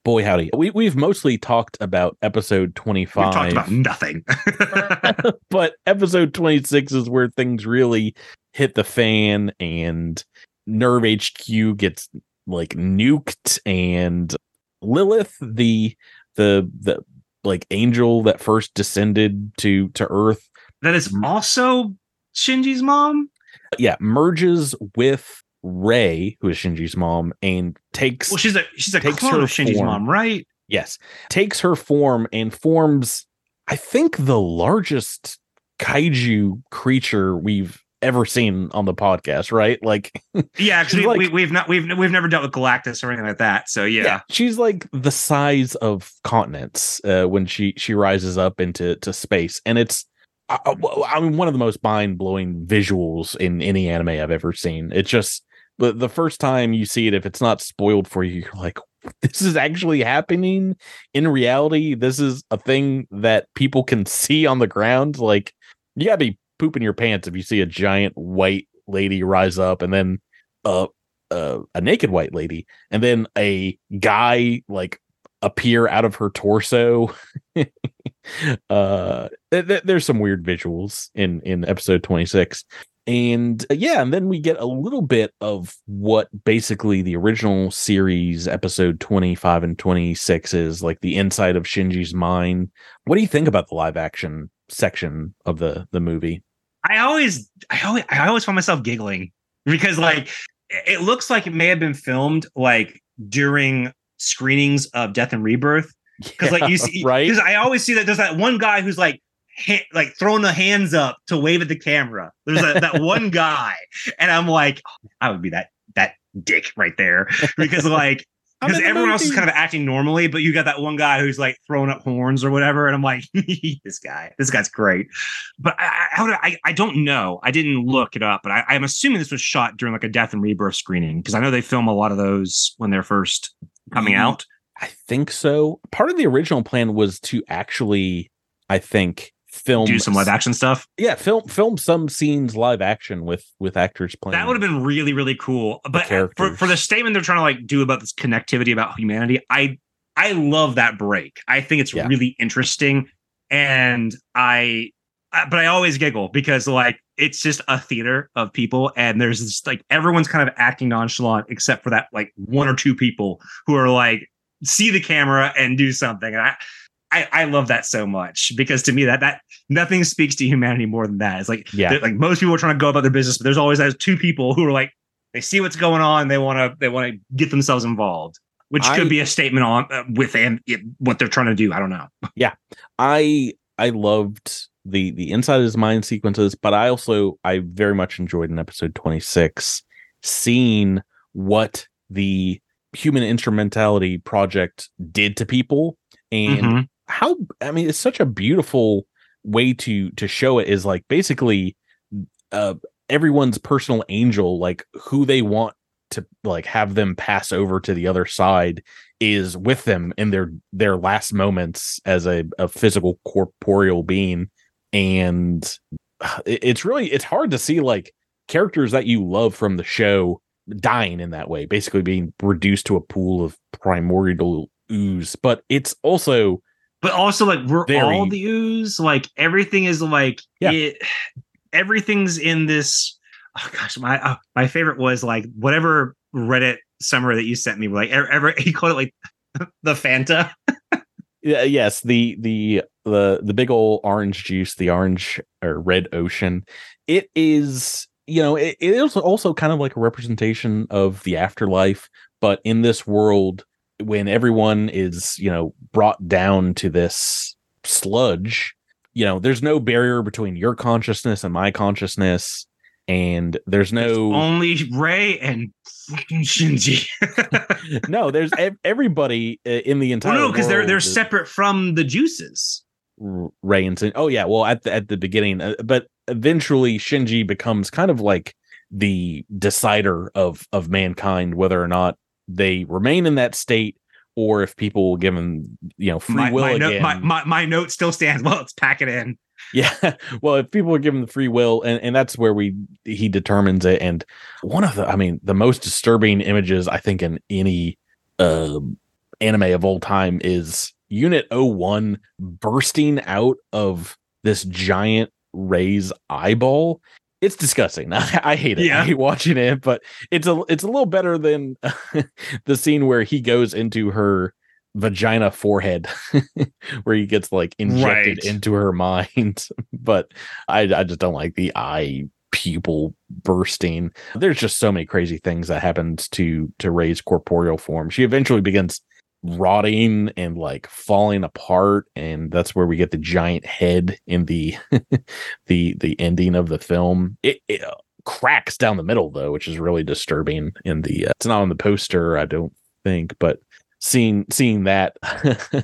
Boy howdy. We we've mostly talked about episode 25 We talked about nothing. but episode 26 is where things really hit the fan and NERV hq gets like nuked and lilith the the the like angel that first descended to to earth that is also Shinji's mom. yeah merges with rei who is shinji's mom and takes Well, she's a she's a Takes clone of Shinji's form. mom, right? yes takes her form and forms i think the largest kaiju creature we've ever seen on the podcast right like Yeah, actually, like- we, we've not we've we've never dealt with Galactus or anything like that. So yeah, she's like the size of continents uh, when she she rises up into to space and it's I, I- mean one of the most mind-blowing visuals in any anime i've ever seen it's just the, the first time you see it if it's not spoiled for you you're like this is actually happening? In reality this is a thing that people can see on the ground? Like you gotta be pooping your pants if you see a giant white lady rise up and then uh, a naked white lady and then a guy like appear out of her torso. Uh th- th- there's some weird visuals in in episode 26 and uh, yeah and then we get a little bit of what basically the original series episode 25 and 26 is like the inside of shinji's mind. What do you think about the live action section of the the movie? I always, I always, I always find myself giggling because like it looks like it may have been filmed like during screenings of Death and Rebirth. Because like you see, right? Because I always see that there's that one guy who's like. Ha- like throwing the hands up to wave at the camera. There's a, that one guy, and I'm like, oh, I would be that that dick right there because like because everyone else is kind of acting normally, but you got that one guy who's like throwing up horns or whatever, and I'm like, this guy, this guy's great. But I, I, I, I don't know. I didn't look it up, but I, I'm assuming this was shot during like a Death and Rebirth screening because I know they film a lot of those when they're first coming Mhm. out. I think so. Part of the original plan was to actually, I think, film Do some live action stuff. Yeah, film film some scenes live action with with actors playing. That would have been really, really cool. But uh, for, for the statement they're trying to like do about this connectivity about humanity, I I love that break. I think it's Yeah. really interesting, and I, I- but I always giggle because like it's just a theater of people, and there's this like everyone's kind of acting nonchalant except for that like one or two people who are like see the camera and do something, and I. I, I love that so much because to me that that nothing speaks to humanity more than that. It's like Yeah. like most people are trying to go about their business, but there's always those two people who are like they see what's going on. They want to they want to get themselves involved, which I- could be a statement on uh, with and what they're trying to do. I don't know. Yeah, I I loved the the inside of his mind sequences, but I also I very much enjoyed in episode 26 seeing what the human instrumentality project did to people and Mhm. How I mean it's such a beautiful way to to show it is like basically uh everyone's personal angel like who they want to like have them pass over to the other side is with them in their their last moments as a, a physical corporeal being. And uh, it's really it's hard to see like characters that you love from the show dying in that way basically being reduced to a pool of primordial ooze. But it's also But also, like we're Very- all the ooze. Like everything is like Yeah. it. Everything's in this. Oh gosh, my uh, my favorite was like whatever Reddit summary that you sent me. Like ever, ever he called it like the Fanta. Yeah, yes, the the the the big old orange juice, the orange or red ocean. It is, you know, it, it is also kind of like a representation of the afterlife, but in this world when everyone is, you know, brought down to this sludge, you know, there's no barrier between your consciousness and my consciousness and there's no Only Rei and Shinji. no, there's ev- everybody uh, in the entire well, no, because they're they're is- separate from the juices. Rei and Sin- oh yeah, well at the at the beginning, uh, but eventually Shinji becomes kind of like the decider of of mankind whether or not they remain in that state or if people will give them you know free My, will my, note, again. my, my my note still stands. Well, let's pack it in. yeah, well if people are given the free will, and and that's where we he determines it. And one of the, I mean, the most disturbing images I think in any uh, anime of all time is Unit 01 bursting out of this giant Rei's eyeball. It's disgusting. I, I hate it. Yeah. I hate watching it, but it's a it's a little better than the scene where he goes into her vagina forehead where he gets like injected Right. into her mind. but I I just don't like the eye pupil bursting. There's just so many crazy things that happens to to Rei's corporeal form. She eventually begins rotting and like falling apart and that's where we get the giant head in the the the ending of the film. It, it uh, cracks down the middle though which is really disturbing in the uh, it's not on the poster i don't think but seeing seeing that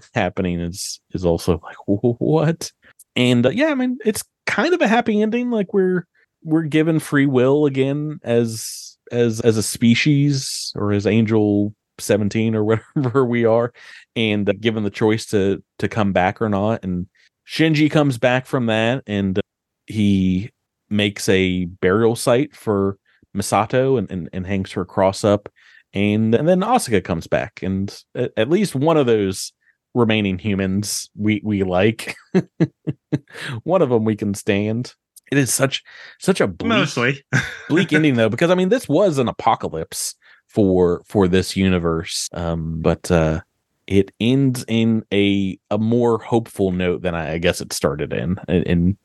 happening is is also like what? And uh, yeah i mean it's kind of a happy ending like we're we're given free will again as as as a species or as angel 17 or whatever we are and uh, given the choice to to come back or not and shinji comes back from that and uh, he makes a burial site for misato and, and and hangs her cross up and and then asuka comes back and at, at least one of those remaining humans we we like one of them we can stand it is such such a bleak, Mostly. bleak ending though because i mean this was an apocalypse for for this universe um but uh it ends in a a more hopeful note than i, I guess it started in in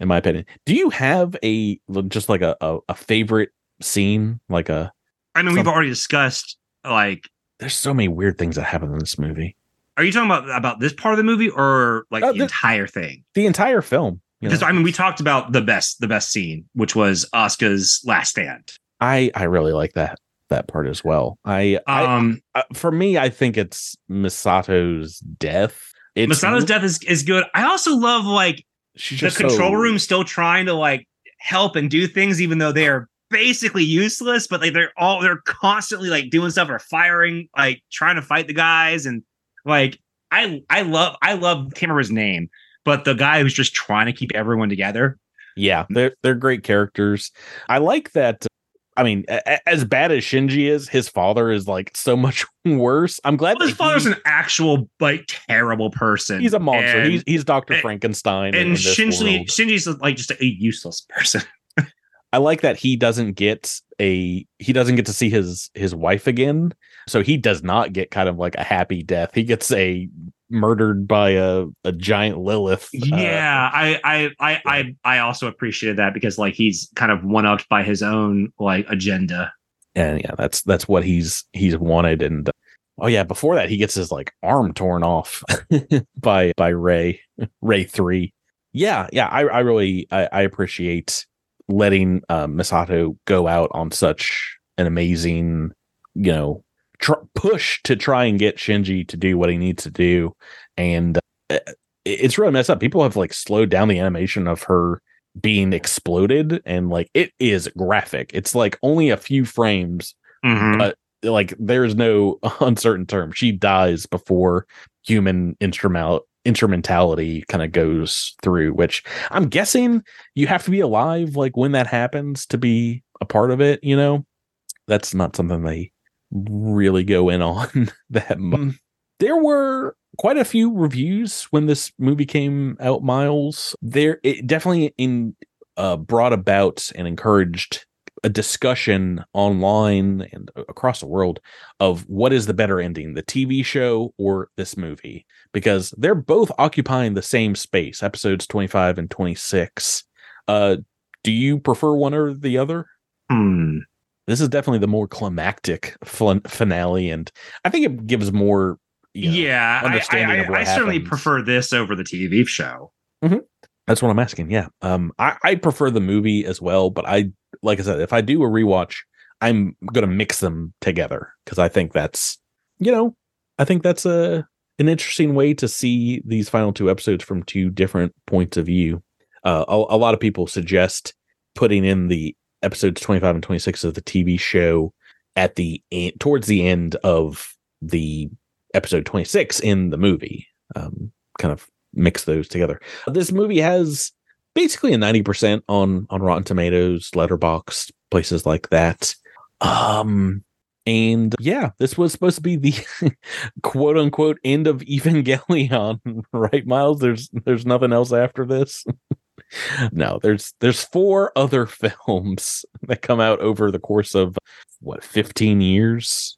in my opinion do you have a just like a a, a favorite scene like a I mean, we've already discussed like. there's so many weird things that happen in this movie Are you talking about about this part of the movie or like Uh, the the- entire thing? the entire film Because know? I mean, we talked about the best the best scene, which was Asuka's last stand. i i really like that that part as well i, I Um, uh, for me i think it's misato's death it's Misato's death is is good. I also love like the control so- room still trying to like help and do things, even though they are basically useless. But like they're all they're constantly like doing stuff or firing, like trying to fight the guys, and like I I love I love can't remember his name, but the guy who's just trying to keep everyone together. Yeah, they're they're great characters. I like that. I mean, a- as bad as Shinji is, his father is like so much worse. I'm glad Well, his father's he- an actual like terrible person. he's a monster. And- he's he's Doctor Frankenstein. in- and in Shinji. Shinji's like just a useless person. I like that he doesn't get a he doesn't get to see his his wife again. So he does not get kind of like a happy death. He gets a murdered by a, a giant Lilith. Uh, yeah, uh, I, I I I I also appreciated that because like he's kind of one upped by his own like agenda. And yeah, that's that's what he's he's wanted. And uh, oh yeah, before that he gets his like arm torn off by by Rei Rei three. Yeah, yeah, I I really I, I appreciate letting uh, Misato go out on such an amazing, you know, tr- push to try and get Shinji to do what he needs to do, and uh, it's really messed up. People have like slowed down the animation of her being exploded, and like it is graphic. It's like only a few frames, mm-hmm. but like there's no uncertain term. She dies before human instrumental instrumentality kind of goes through, which I'm guessing you have to be alive like when that happens to be a part of it, you know? That's not something they really go in on that much. There were quite a few reviews when this movie came out, Miles. There it definitely in uh, brought about and encouraged a discussion online and across the world of what is the better ending, the TV show or this movie, because they're both occupying the same space, episodes 25 and 26. Uh, do you prefer one or the other? Hmm. This is definitely the more climactic finale, and I think it gives more. You know, yeah, understanding I, I, I certainly prefer this over the TV show. Mm-hmm. That's what I'm asking. Yeah. Um, I, I prefer the movie as well, but I, like I said, if I do a rewatch, I'm going to mix them together because I think that's, you know, I think that's a, an interesting way to see these final two episodes from two different points of view. Uh, a, a lot of people suggest putting in the episodes 25 and 26 of the TV show at the towards the end of the episode 26 in the movie. Um, kind of mix those together. This movie has basically a 90% on on Rotten Tomatoes, Letterboxd, places like that. Um and yeah, this was supposed to be the quote unquote end of Evangelion, right, Miles? There's there's nothing else after this. No, there's there's four other films that come out over the course of what 15 years.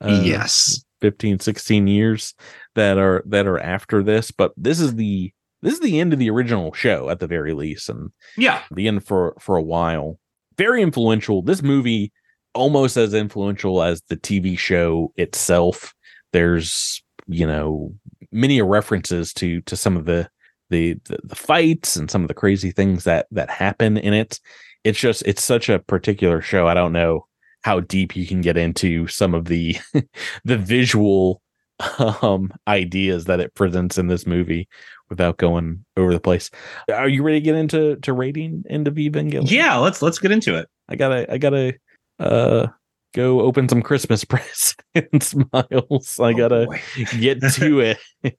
Uh, yes. 15 16 years that are that are after this but this is the this is the end of the original show at the very least and yeah the end for for a while very influential this movie almost as influential as the tv show itself there's you know many references to to some of the the the, the fights and some of the crazy things that that happen in it it's just it's such a particular show i don't know how deep you can get into some of the the visual um ideas that it presents in this movie without going over the place. Are you ready to get into to rating End of Evangelion? Yeah, let's let's get into it. I gotta I gotta uh go open some Christmas presents, Miles. I oh, gotta get to it.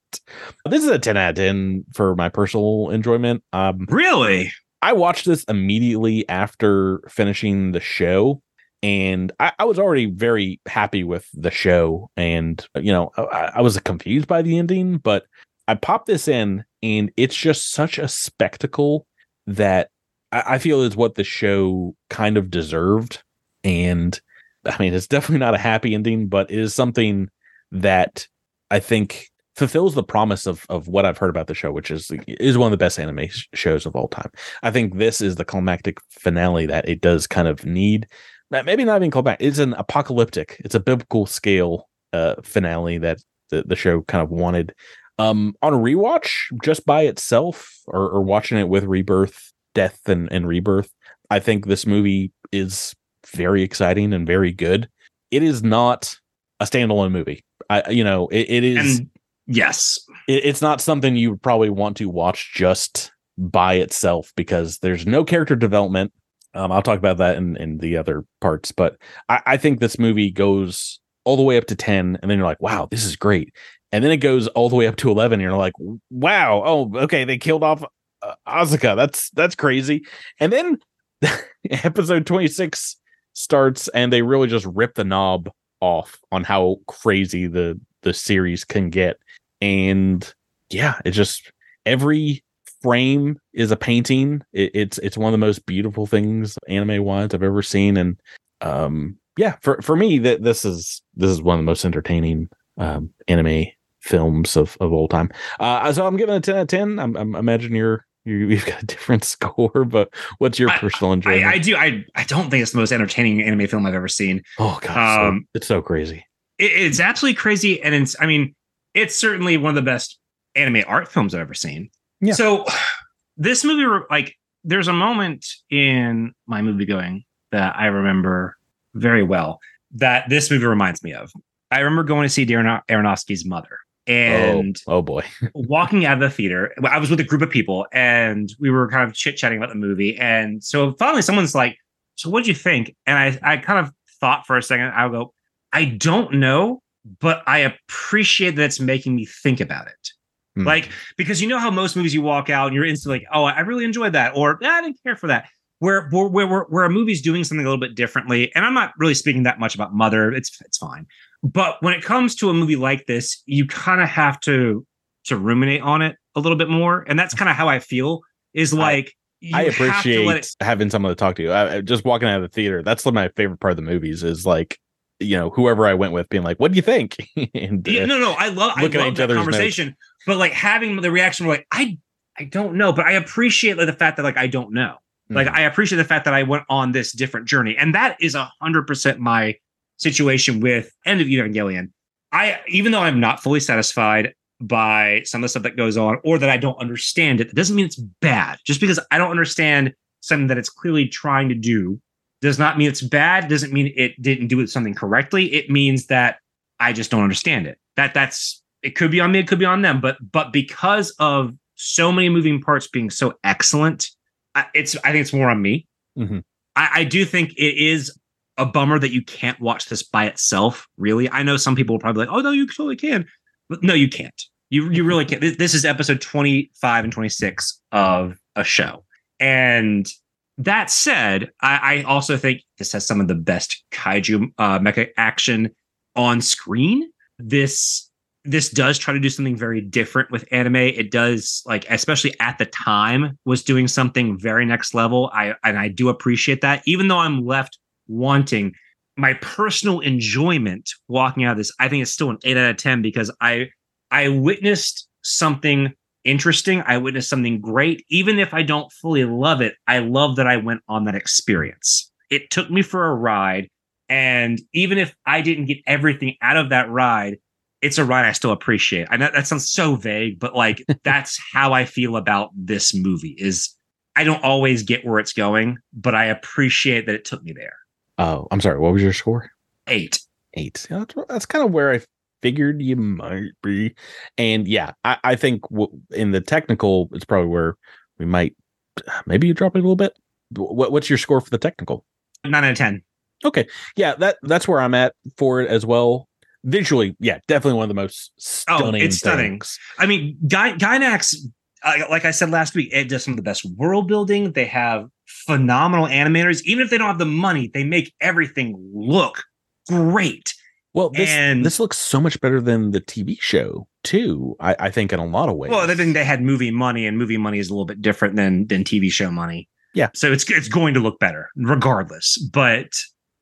this is a 10 out of 10 for my personal enjoyment. Um really? I watched this immediately after finishing the show and I, I, was already very happy with the show and you know I, I, was confused by the ending but i popped this in and it's just such a spectacle that I, I feel is what the show kind of deserved and i mean it's definitely not a happy ending but it is something that i think fulfills the promise of of what I've heard about the show, which is is one of the best anime shows of all time. I think this is the climactic finale that it does kind of need maybe not even callback. It's an apocalyptic. It's a biblical scale uh, finale that the, the show kind of wanted. Um, on a rewatch, just by itself, or, or watching it with Rebirth, Death, and, and Rebirth, I think this movie is very exciting and very good. It is not a standalone movie. I, you know, it, it is. And yes, it, it's not something you probably want to watch just by itself because there's no character development um, I'll talk about that in, in the other parts, but I, I think this movie goes all the way up to 10, and then you're like, wow, this is great. And then it goes all the way up to 11, and you're like, wow, oh, okay, they killed off uh, Asuka. That's that's crazy. And then episode 26 starts, and they really just rip the knob off on how crazy the the series can get. And yeah, it just every frame is a painting. It, it's it's one of the most beautiful things anime wise I've ever seen, and um, yeah, for for me that this is this is one of the most entertaining um, anime films of, of all time. Uh, so I'm giving a 10 out of 10. I'm, I'm imagine you're, you, you've got a different score, but what's your I- personal enjoyment? I, I do. I I don't think it's the most entertaining anime film I've ever seen. oh god, so- um, it's so crazy. It, it's absolutely crazy, and it's. I mean, it's certainly one of the best anime art films I've ever seen. Yeah. So this movie, like, there's a moment in my movie going that I remember very well that this movie reminds me of. I remember going to see Darren Aronofsky's mother. And oh, oh boy. walking out of the theater, I was with a group of people and we were kind of chit chatting about the movie. And so finally, someone's like, So what'd you think? And I, I kind of thought for a second, I'll go, I don't know, but I appreciate that it's making me think about it. Hmm. Like, because you know how most movies you walk out and you're instantly like, Oh, I really enjoyed that, or "Ah, I didn't care for that. Where, where, where, where a movie's doing something a little bit differently, and I'm not really speaking that much about Mother. It's it's fine. But when it comes to a movie like this, you kind of have to to ruminate on it a little bit more, and that's kind of how I feel. Is like I let appreciate it- having someone to talk to. I, I- just walking out of the theater, that's my favorite part of the movies is like, you know, whoever I went with being like, what do you think? and Yeah, uh, no, no, I love I looking at love each that other's conversation, but like having the reaction, where like I I don't know, but I appreciate like the fact that like I don't know. Like mhm. I appreciate the fact that I went on this different journey, and that is a hundred percent my situation with End of Evangelion. I even though I'm not fully satisfied by some of the stuff that goes on, or that I don't understand it, that doesn't mean it's bad. Just because I don't understand something that it's clearly trying to do, does not mean it's bad. Doesn't mean it didn't do something correctly. It means that I just don't understand it. That that's it could be on me, it could be on them, but but because of so many moving parts being so excellent, I, it's I think it's more on me. Mhm. I, I do think it is a bummer that you can't watch this by itself. Really, I know some people will probably like, "Oh no, you totally can," but no, you can't. You you really can't. This, is episode twenty five and twenty six of a show, and that said, I, I also think this has some of the best kaiju uh, mecha action on screen. This this does try to do something very different with anime. It does like, especially at the time, was doing something very next level. I and I do appreciate that, even though I'm left wanting my personal enjoyment walking out of this. I think it's still an eight out of ten because I I witnessed something interesting. I witnessed something great. Even if I don't fully love it, I love that I went on that experience. It took me for a ride. And even if I didn't get everything out of that ride, it's a ride I still appreciate. I know that sounds so vague, but like that's how I feel about this movie is I don't always get where it's going, but I appreciate that it took me there. Oh, I'm sorry. What was your score? Eight. Eight. That's, that's kind of where I figured you might be. And yeah, I, I think w- in the technical, it's probably where we might maybe you drop it a little bit. What, what's your score for the technical? Nine out of ten. Okay. Yeah, that that's where I'm at for it as well. Visually, yeah, definitely one of the most stunning. Oh, it's stunning. things. I mean, Gy- Gainax, uh, like I said last week, it does some of the best world building. They have phenomenal animators. Even if they don't have the money, they make everything look great. Well, this And- this looks so much better than the TV show too. I, I think in a lot of ways. Well, I think they had movie money, and movie money is a little bit different than than TV show money. Yeah. so it's it's going to look better regardless. But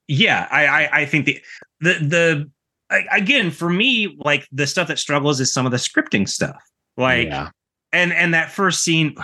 yeah, I I, I think the the the I, again for me, like the stuff that struggles is some of the scripting stuff. Like yeah. and and that first scene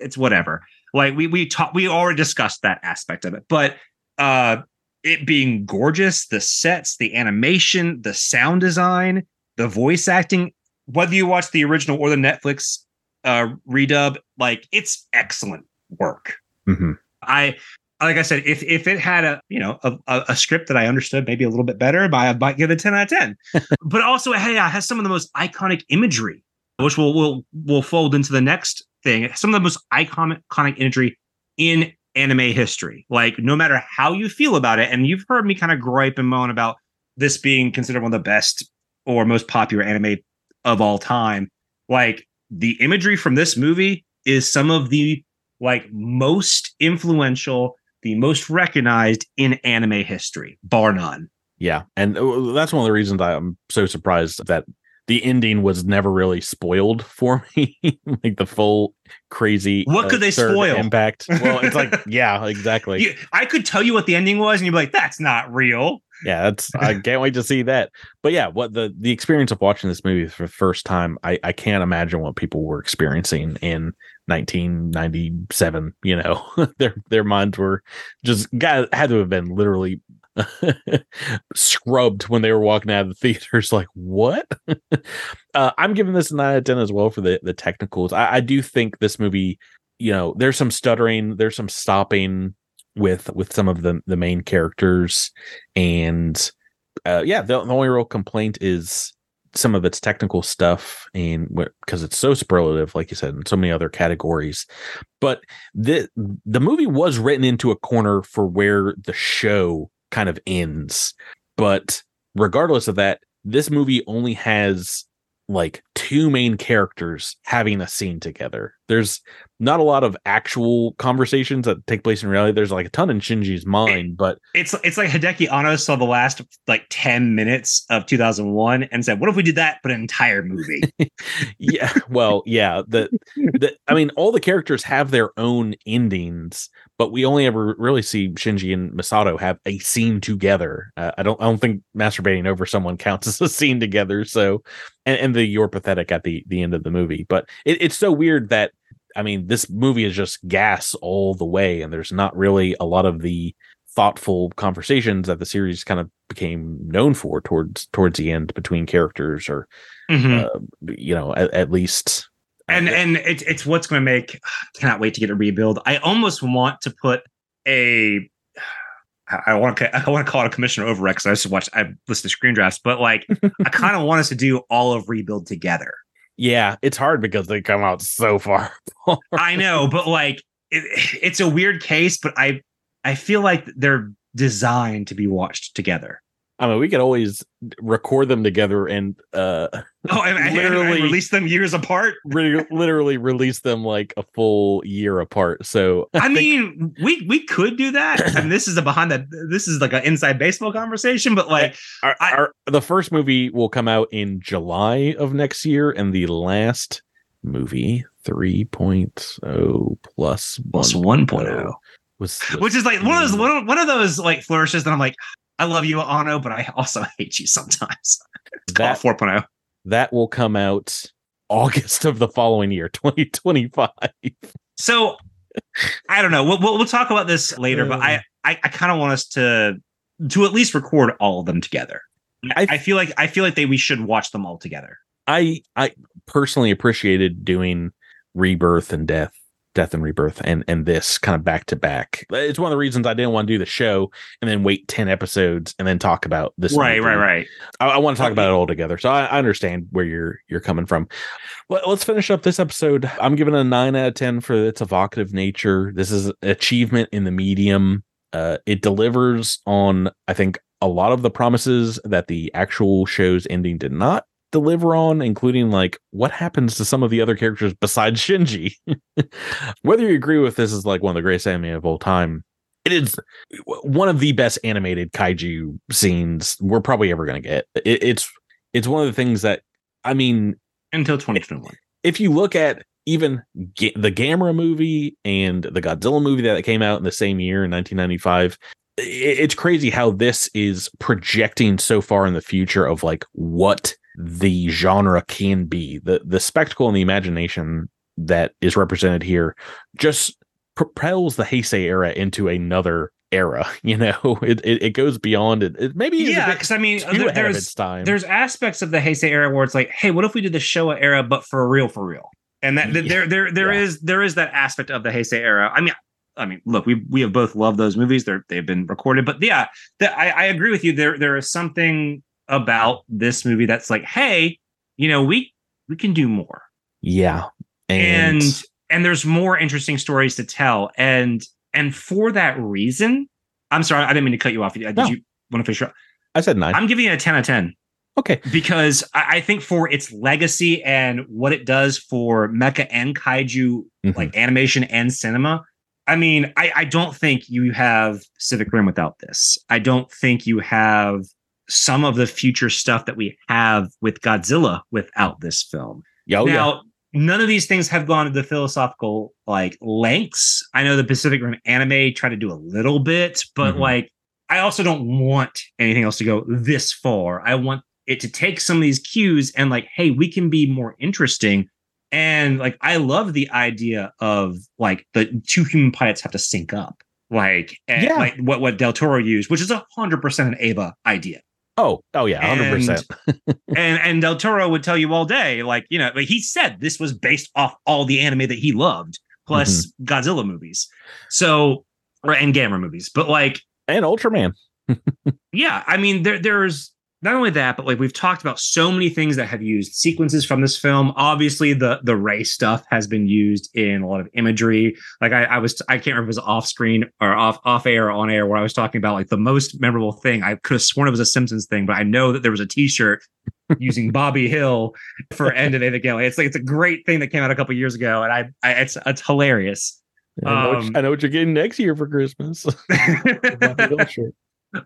it's whatever like we we talked we already discussed that aspect of it but uh it being gorgeous the sets the animation the sound design the voice acting whether you watch the original or the netflix uh redub like it's excellent work Mhm. i like i said if if it had a you know a, a, script that i understood maybe a little bit better i might give it 10 out of 10 but also hey it has some of the most iconic imagery which will will will fold into the next thing. Some of the most iconic, imagery in anime history. Like no matter how you feel about it, and you've heard me kind of gripe and moan about this being considered one of the best or most popular anime of all time. Like the imagery from this movie is some of the like most influential, the most recognized in anime history, bar none. Yeah, and uh, that's one of the reasons I'm so surprised that the ending was never really spoiled for me. like the full crazy. uh, What could they spoil? Impact. Well, it's like yeah, exactly. You- I could tell you what the ending was, and you'd be like, "That's not real." yeah, that's I can't wait to see that. But yeah, what the the experience of watching this movie for the first time, I I can't imagine what people were experiencing in 1997. You know, their their minds were just got had to have been literally scrubbed when they were walking out of the theaters. Like what? uh, I'm giving this a nine out of ten as well for the the technicals. I, I do think this movie, you know, there's some stuttering, there's some stopping with with some of the the main characters, and uh, yeah, the, the only real complaint is some of its technical stuff and because it's so superlative like you said in so many other categories but the the movie was written into a corner for where the show kind of ends but regardless of that this movie only has like two main characters having a scene together. There's not a lot of actual conversations that take place in reality. There's like a ton in Shinji's mind, but it's it's like Hideaki Anno saw the last like 10 minutes of 2001 and said, "What if we did that but an entire movie?" yeah, well, yeah, the, the I mean all the characters have their own endings, but we only ever really see Shinji and Misato have a scene together. Uh, I don't I don't think masturbating over someone counts as a scene together. So and, and the you're pathetic at the the end of the movie. But it, it's so weird that I mean this movie is just gas all the way, and there's not really a lot of the thoughtful conversations that the series kind of became known for towards towards the end between characters or mm-hmm. uh, you know at, at least and and it's it's what's going to make cannot wait to get a rebuild i almost want to put a I want to I want to call it a commissioner override because I just watched I listened to screen drafts, but like I kind of want us to do all of rebuild together. Yeah, it's hard because they come out so far. I know, but like it, it's a weird case, but I I feel like they're designed to be watched together. I mean, we could always record them together and uh oh, and, literally and release them years apart. re- literally release them like a full year apart. So I, I mean, we we could do that. I and this is a behind that. This is like an inside baseball conversation, but like our, I, our, the first movie will come out in July of next year, and the last movie 3.0 plus plus 1.0 was, was which is like one of those one of those like flourishes that I'm like I love you, Anno, but I also hate you sometimes. that 4.0. That will come out August of the following year, 2025. So I don't know. We'll, we'll, we'll talk about this later, but I, uh. I, I kind of want us to to at least record all of them together. I, I feel like I feel like they we should watch them all together. I I personally appreciated doing Rebirth and Death Death and Rebirth and and this kind of back to back. It's one of the reasons I didn't want to do the show and then wait ten episodes and then talk about this. Right, right, right. I, I, want to talk about it all together, so I, I understand where you're you're coming from. Let, us finish up this episode. I'm giving a nine out of ten for its evocative nature. This is achievement in the medium. Uh, it delivers on, I think, a lot of the promises that the actual show's ending did not deliver on, including like what happens to some of the other characters besides Shinji. Whether you agree with this is like one of the greatest anime of all time, it is one of the best animated kaiju scenes we're probably ever going to get. It, it's it's one of the things that I mean until 2021. If you look at even Ga- the Gamera movie and the Godzilla movie that came out in the same year in 1995, it's crazy how this is projecting so far in the future of like what the genre can be. The the spectacle and the imagination that is represented here just propels the Heisei era into another era. You know, it it, it goes beyond it. it maybe yeah, because I mean, there, there's there's aspects of the Heisei era where it's like, hey, what if we did the Showa era but for real, for real? And that yeah. there there there yeah. is there is that aspect of the Heisei era. I mean, I mean, look, we we have both loved those movies. They're they've been recorded, but yeah, the, I, I agree with you. There there is something about this movie that's like, hey, you know, we we can do more. Yeah. And and, and there's more interesting stories to tell. And and for that reason, I'm sorry, I didn't mean to cut you off. Did no. you want to finish up? I said nine. I'm giving it a 10 out of 10. Okay. Because I, I think for its legacy and what it does for mecha and kaiju, mm-hmm. like animation and cinema, I mean, I, I don't think you have Pacific Rim without this. I don't think you have some of the future stuff that we have with Godzilla without this film. Oh, now, yeah. none of these things have gone to the philosophical like lengths. I know the Pacific Rim anime tried to do a little bit, but mm-hmm. like I also don't want anything else to go this far. I want it to take some of these cues and like, hey, we can be more interesting. And like, I love the idea of like the two human pilots have to sync up, like, and, Yeah. like what what Del Toro used, which is a hundred percent an Eva idea. Oh, oh yeah, hundred percent. and and Del Toro would tell you all day, like you know, like he said this was based off all the anime that he loved, plus Mm-hmm. Godzilla movies, so or and Gamera movies. But like, And Ultraman. yeah, I mean, there there's not only that, but like we've talked about so many things that have used sequences from this film. Obviously, the the Rei stuff has been used in a lot of imagery. Like I, I was, I can't remember if it was off screen or off off air or on air where I was talking about like the most memorable thing. I could have sworn it was a Simpsons thing, but I know that there was a T-shirt using Bobby Hill for End of David Gale. It's like it's a great thing that came out a couple years ago, and I, I it's it's hilarious. I know, what, Um, I know what you're getting next year for Christmas. Bobby Hill shirt.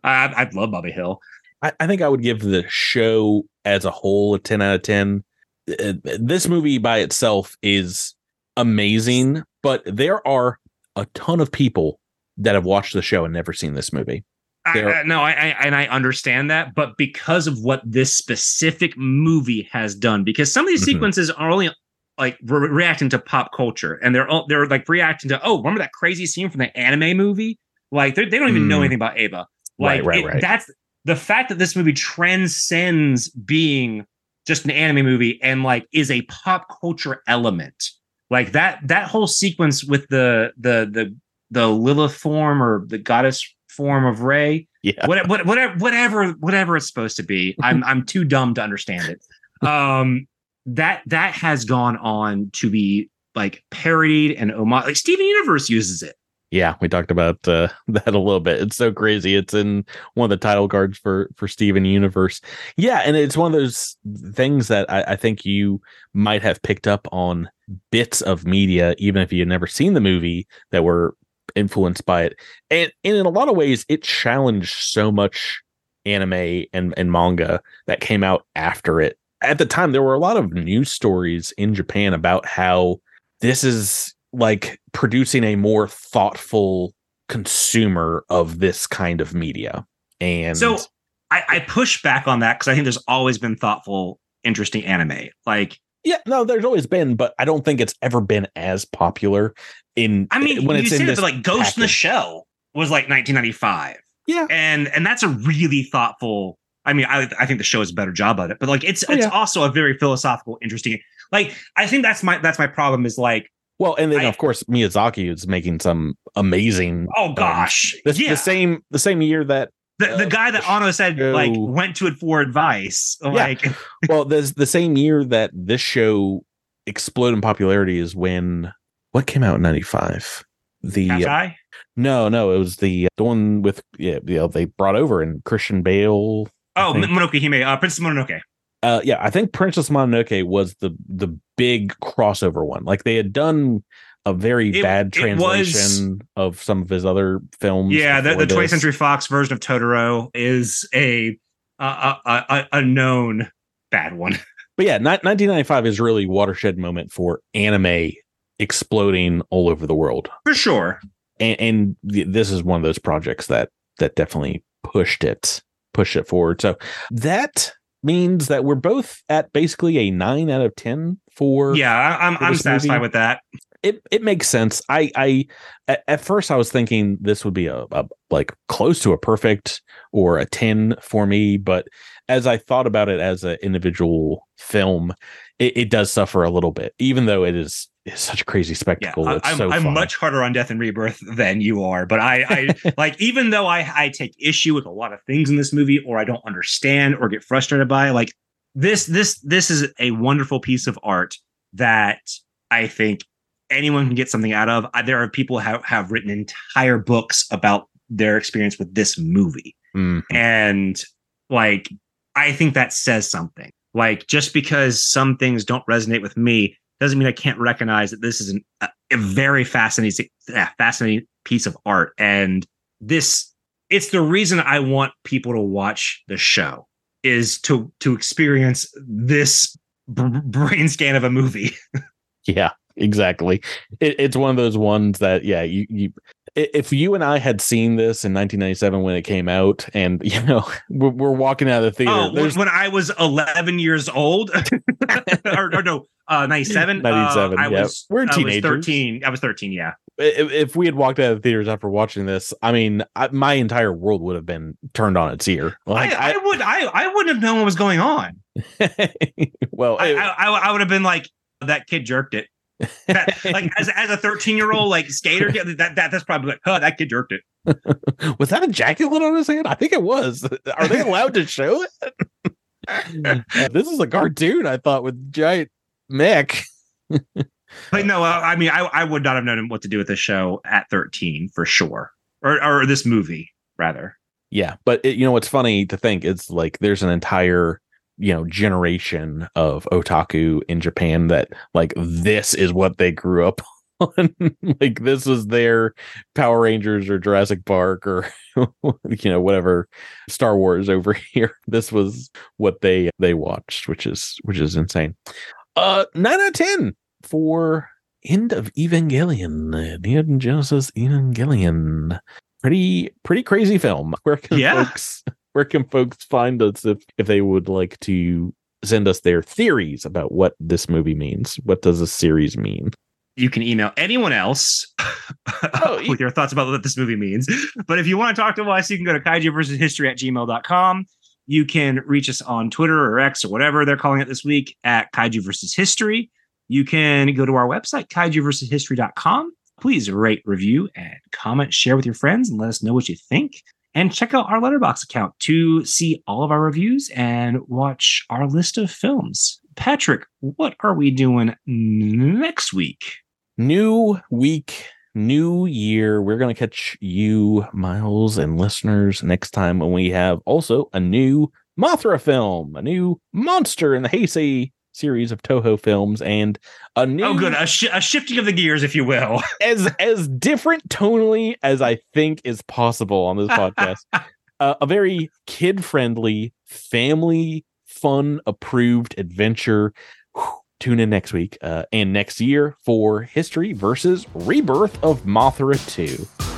I, I love Bobby Hill. I, I think I would give the show as a whole a 10 out of 10. Uh, This movie by itself is amazing, but there are a ton of people that have watched the show and never seen this movie. I, I- no, I, I and I understand that, but because of what this specific movie has done, because some of these Mhm. sequences are only like re- reacting to pop culture, and they're all, they're like reacting to oh, remember that crazy scene from the anime movie? Like they're- don't even know Mm. anything about Eva. Right, Like right, it- right. that's the fact that this movie transcends being just an anime movie and like is a pop culture element. Like that that whole sequence with the the the the Lilith form or the goddess form of Rei Yeah. what, what, whatever, whatever, whatever it's supposed to be. I'm, I'm too dumb to understand it. Um, that, that has gone on to be like parodied and homage. Like Steven Universe uses it. Yeah, we talked about uh, that a little bit. It's so crazy. It's in one of the title cards for for Steven Universe. Yeah, and it's one of those things that I, I think you might have picked up on bits of media, even if you had never seen the movie, that were influenced by it. And, and in a lot of ways, it challenged so much anime and, and manga that came out after it. At the time, there were a lot of news stories in Japan about how this is like producing a more thoughtful consumer of this kind of media. And So I, I push back on that because I think there's always been thoughtful, interesting anime. Like, yeah, no, there's always been, but I don't think it's ever been as popular in I mean, when you it's say in that, this but like Ghost in the. Shell was like 1995. Yeah. and and that's a really thoughtful i mean i i think the show does a better job at it but like it's Oh, it's yeah. also a very philosophical interesting like i think that's my that's my problem is like Well, and then I- of course Miyazaki is making some amazing oh gosh. the, yeah. the same the same year that the, the uh, guy that Anno said like went to it for advice like well, there's the same year that this show exploded in popularity is when what came out in 95 the Half no no it was the the one with yeah you know, they brought over and christian bale oh mononoke hime uh princess mononoke uh yeah i think princess mononoke was the the big crossover one. Like they had done a very It- bad it was- translation of some of his other films yeah the, the 20th century fox version of totoro is a a, a, a, a known bad one. But yeah ni- 1995 is really watershed moment for anime exploding all over the world. For sure. And, and th- this is one of those projects that that definitely pushed it pushed it forward. So that means that we're both at basically a 9 out of 10 for yeah i'm for i'm satisfied movie? with that it it makes sense. I I at, at first I was thinking this would be a, a like close to a perfect or a 10 for me, but as I thought about it as an individual film, it, it does suffer a little bit, even though it is it's such a crazy Yeah, spectacle. It's I'm, so I'm much harder on Death and Rebirth than you are, but I, I like even though I I take issue with a lot of things in this movie, or I don't understand or get frustrated by, like this this this is a wonderful piece of art that I think anyone can get something out of. I, there are people who have, have written entire books about their experience with this movie, Mm. and like I think that says something. Like just because some things don't resonate with me doesn't mean I can't recognize that this is an, a, very fascinating, fascinating piece of art. And this, it's the reason I want people to watch the show is to to experience this b- brain scan of a movie. Yeah, exactly. It, it's one of those ones that, yeah, you, you if you and I had seen this in 1997 when it came out, and you know we're, we're walking out of the theater, oh, when I was 11 years old, or, or, no, uh, 97. 97. Uh, I yeah. was we're teenagers. I was 13. I was 13. Yeah. If, if, we had walked out of the theaters after watching this, I mean, I, my entire world would have been turned on its ear. Like I, I, I would, I, I wouldn't have known what was going on. well, I, I, I would have been like, that kid jerked it. Like as, as a 13 year old like skater that, that that's probably like oh that kid jerked it. Was that a ejaculate on his hand? I think it was. Are they allowed to show it? This is a cartoon i thought with giant Mick. but no uh, i mean I, I would not have known what to do with this show at 13 for sure. Or, or this movie rather. Yeah but it, you know what's funny to think? It's like there's an entire you know generation of otaku in Japan that like this is what they grew up on. Like this is their Power Rangers or Jurassic Park or you know whatever Star Wars over here. This was what they they watched which is which is insane. Uh 9 out of 10 for End of Evangelion Neon Genesis Evangelion. Pretty pretty crazy film. Where can yeah. folks where can folks find us if if they would like to send us their theories about what this movie means? What does this series mean? You can email anyone else oh, with your thoughts about what this movie means. But if you want to talk to us, you can go to kaiju versus history at gmail.com. You can reach us on Twitter or X or whatever they're calling it this week at kaiju versus history. You can go to our website, kaiju versus history.com. Please rate, review, and comment, share with your friends, and let us know what you think. And check out our Letterboxd account to see all of our reviews and watch our list of films. Patrick, what are we doing next week? New week, new year. We're going to catch you, Miles, and listeners next time when we have also a new Mothra film, a new monster in the Heisei series of Toho films and a new oh good. A, sh- a shifting of the gears if you will. As as different tonally as I think is possible on this podcast. Uh, a very kid friendly family fun approved adventure. Whew, tune in next week uh, and next year for history versus rebirth of Mothra 2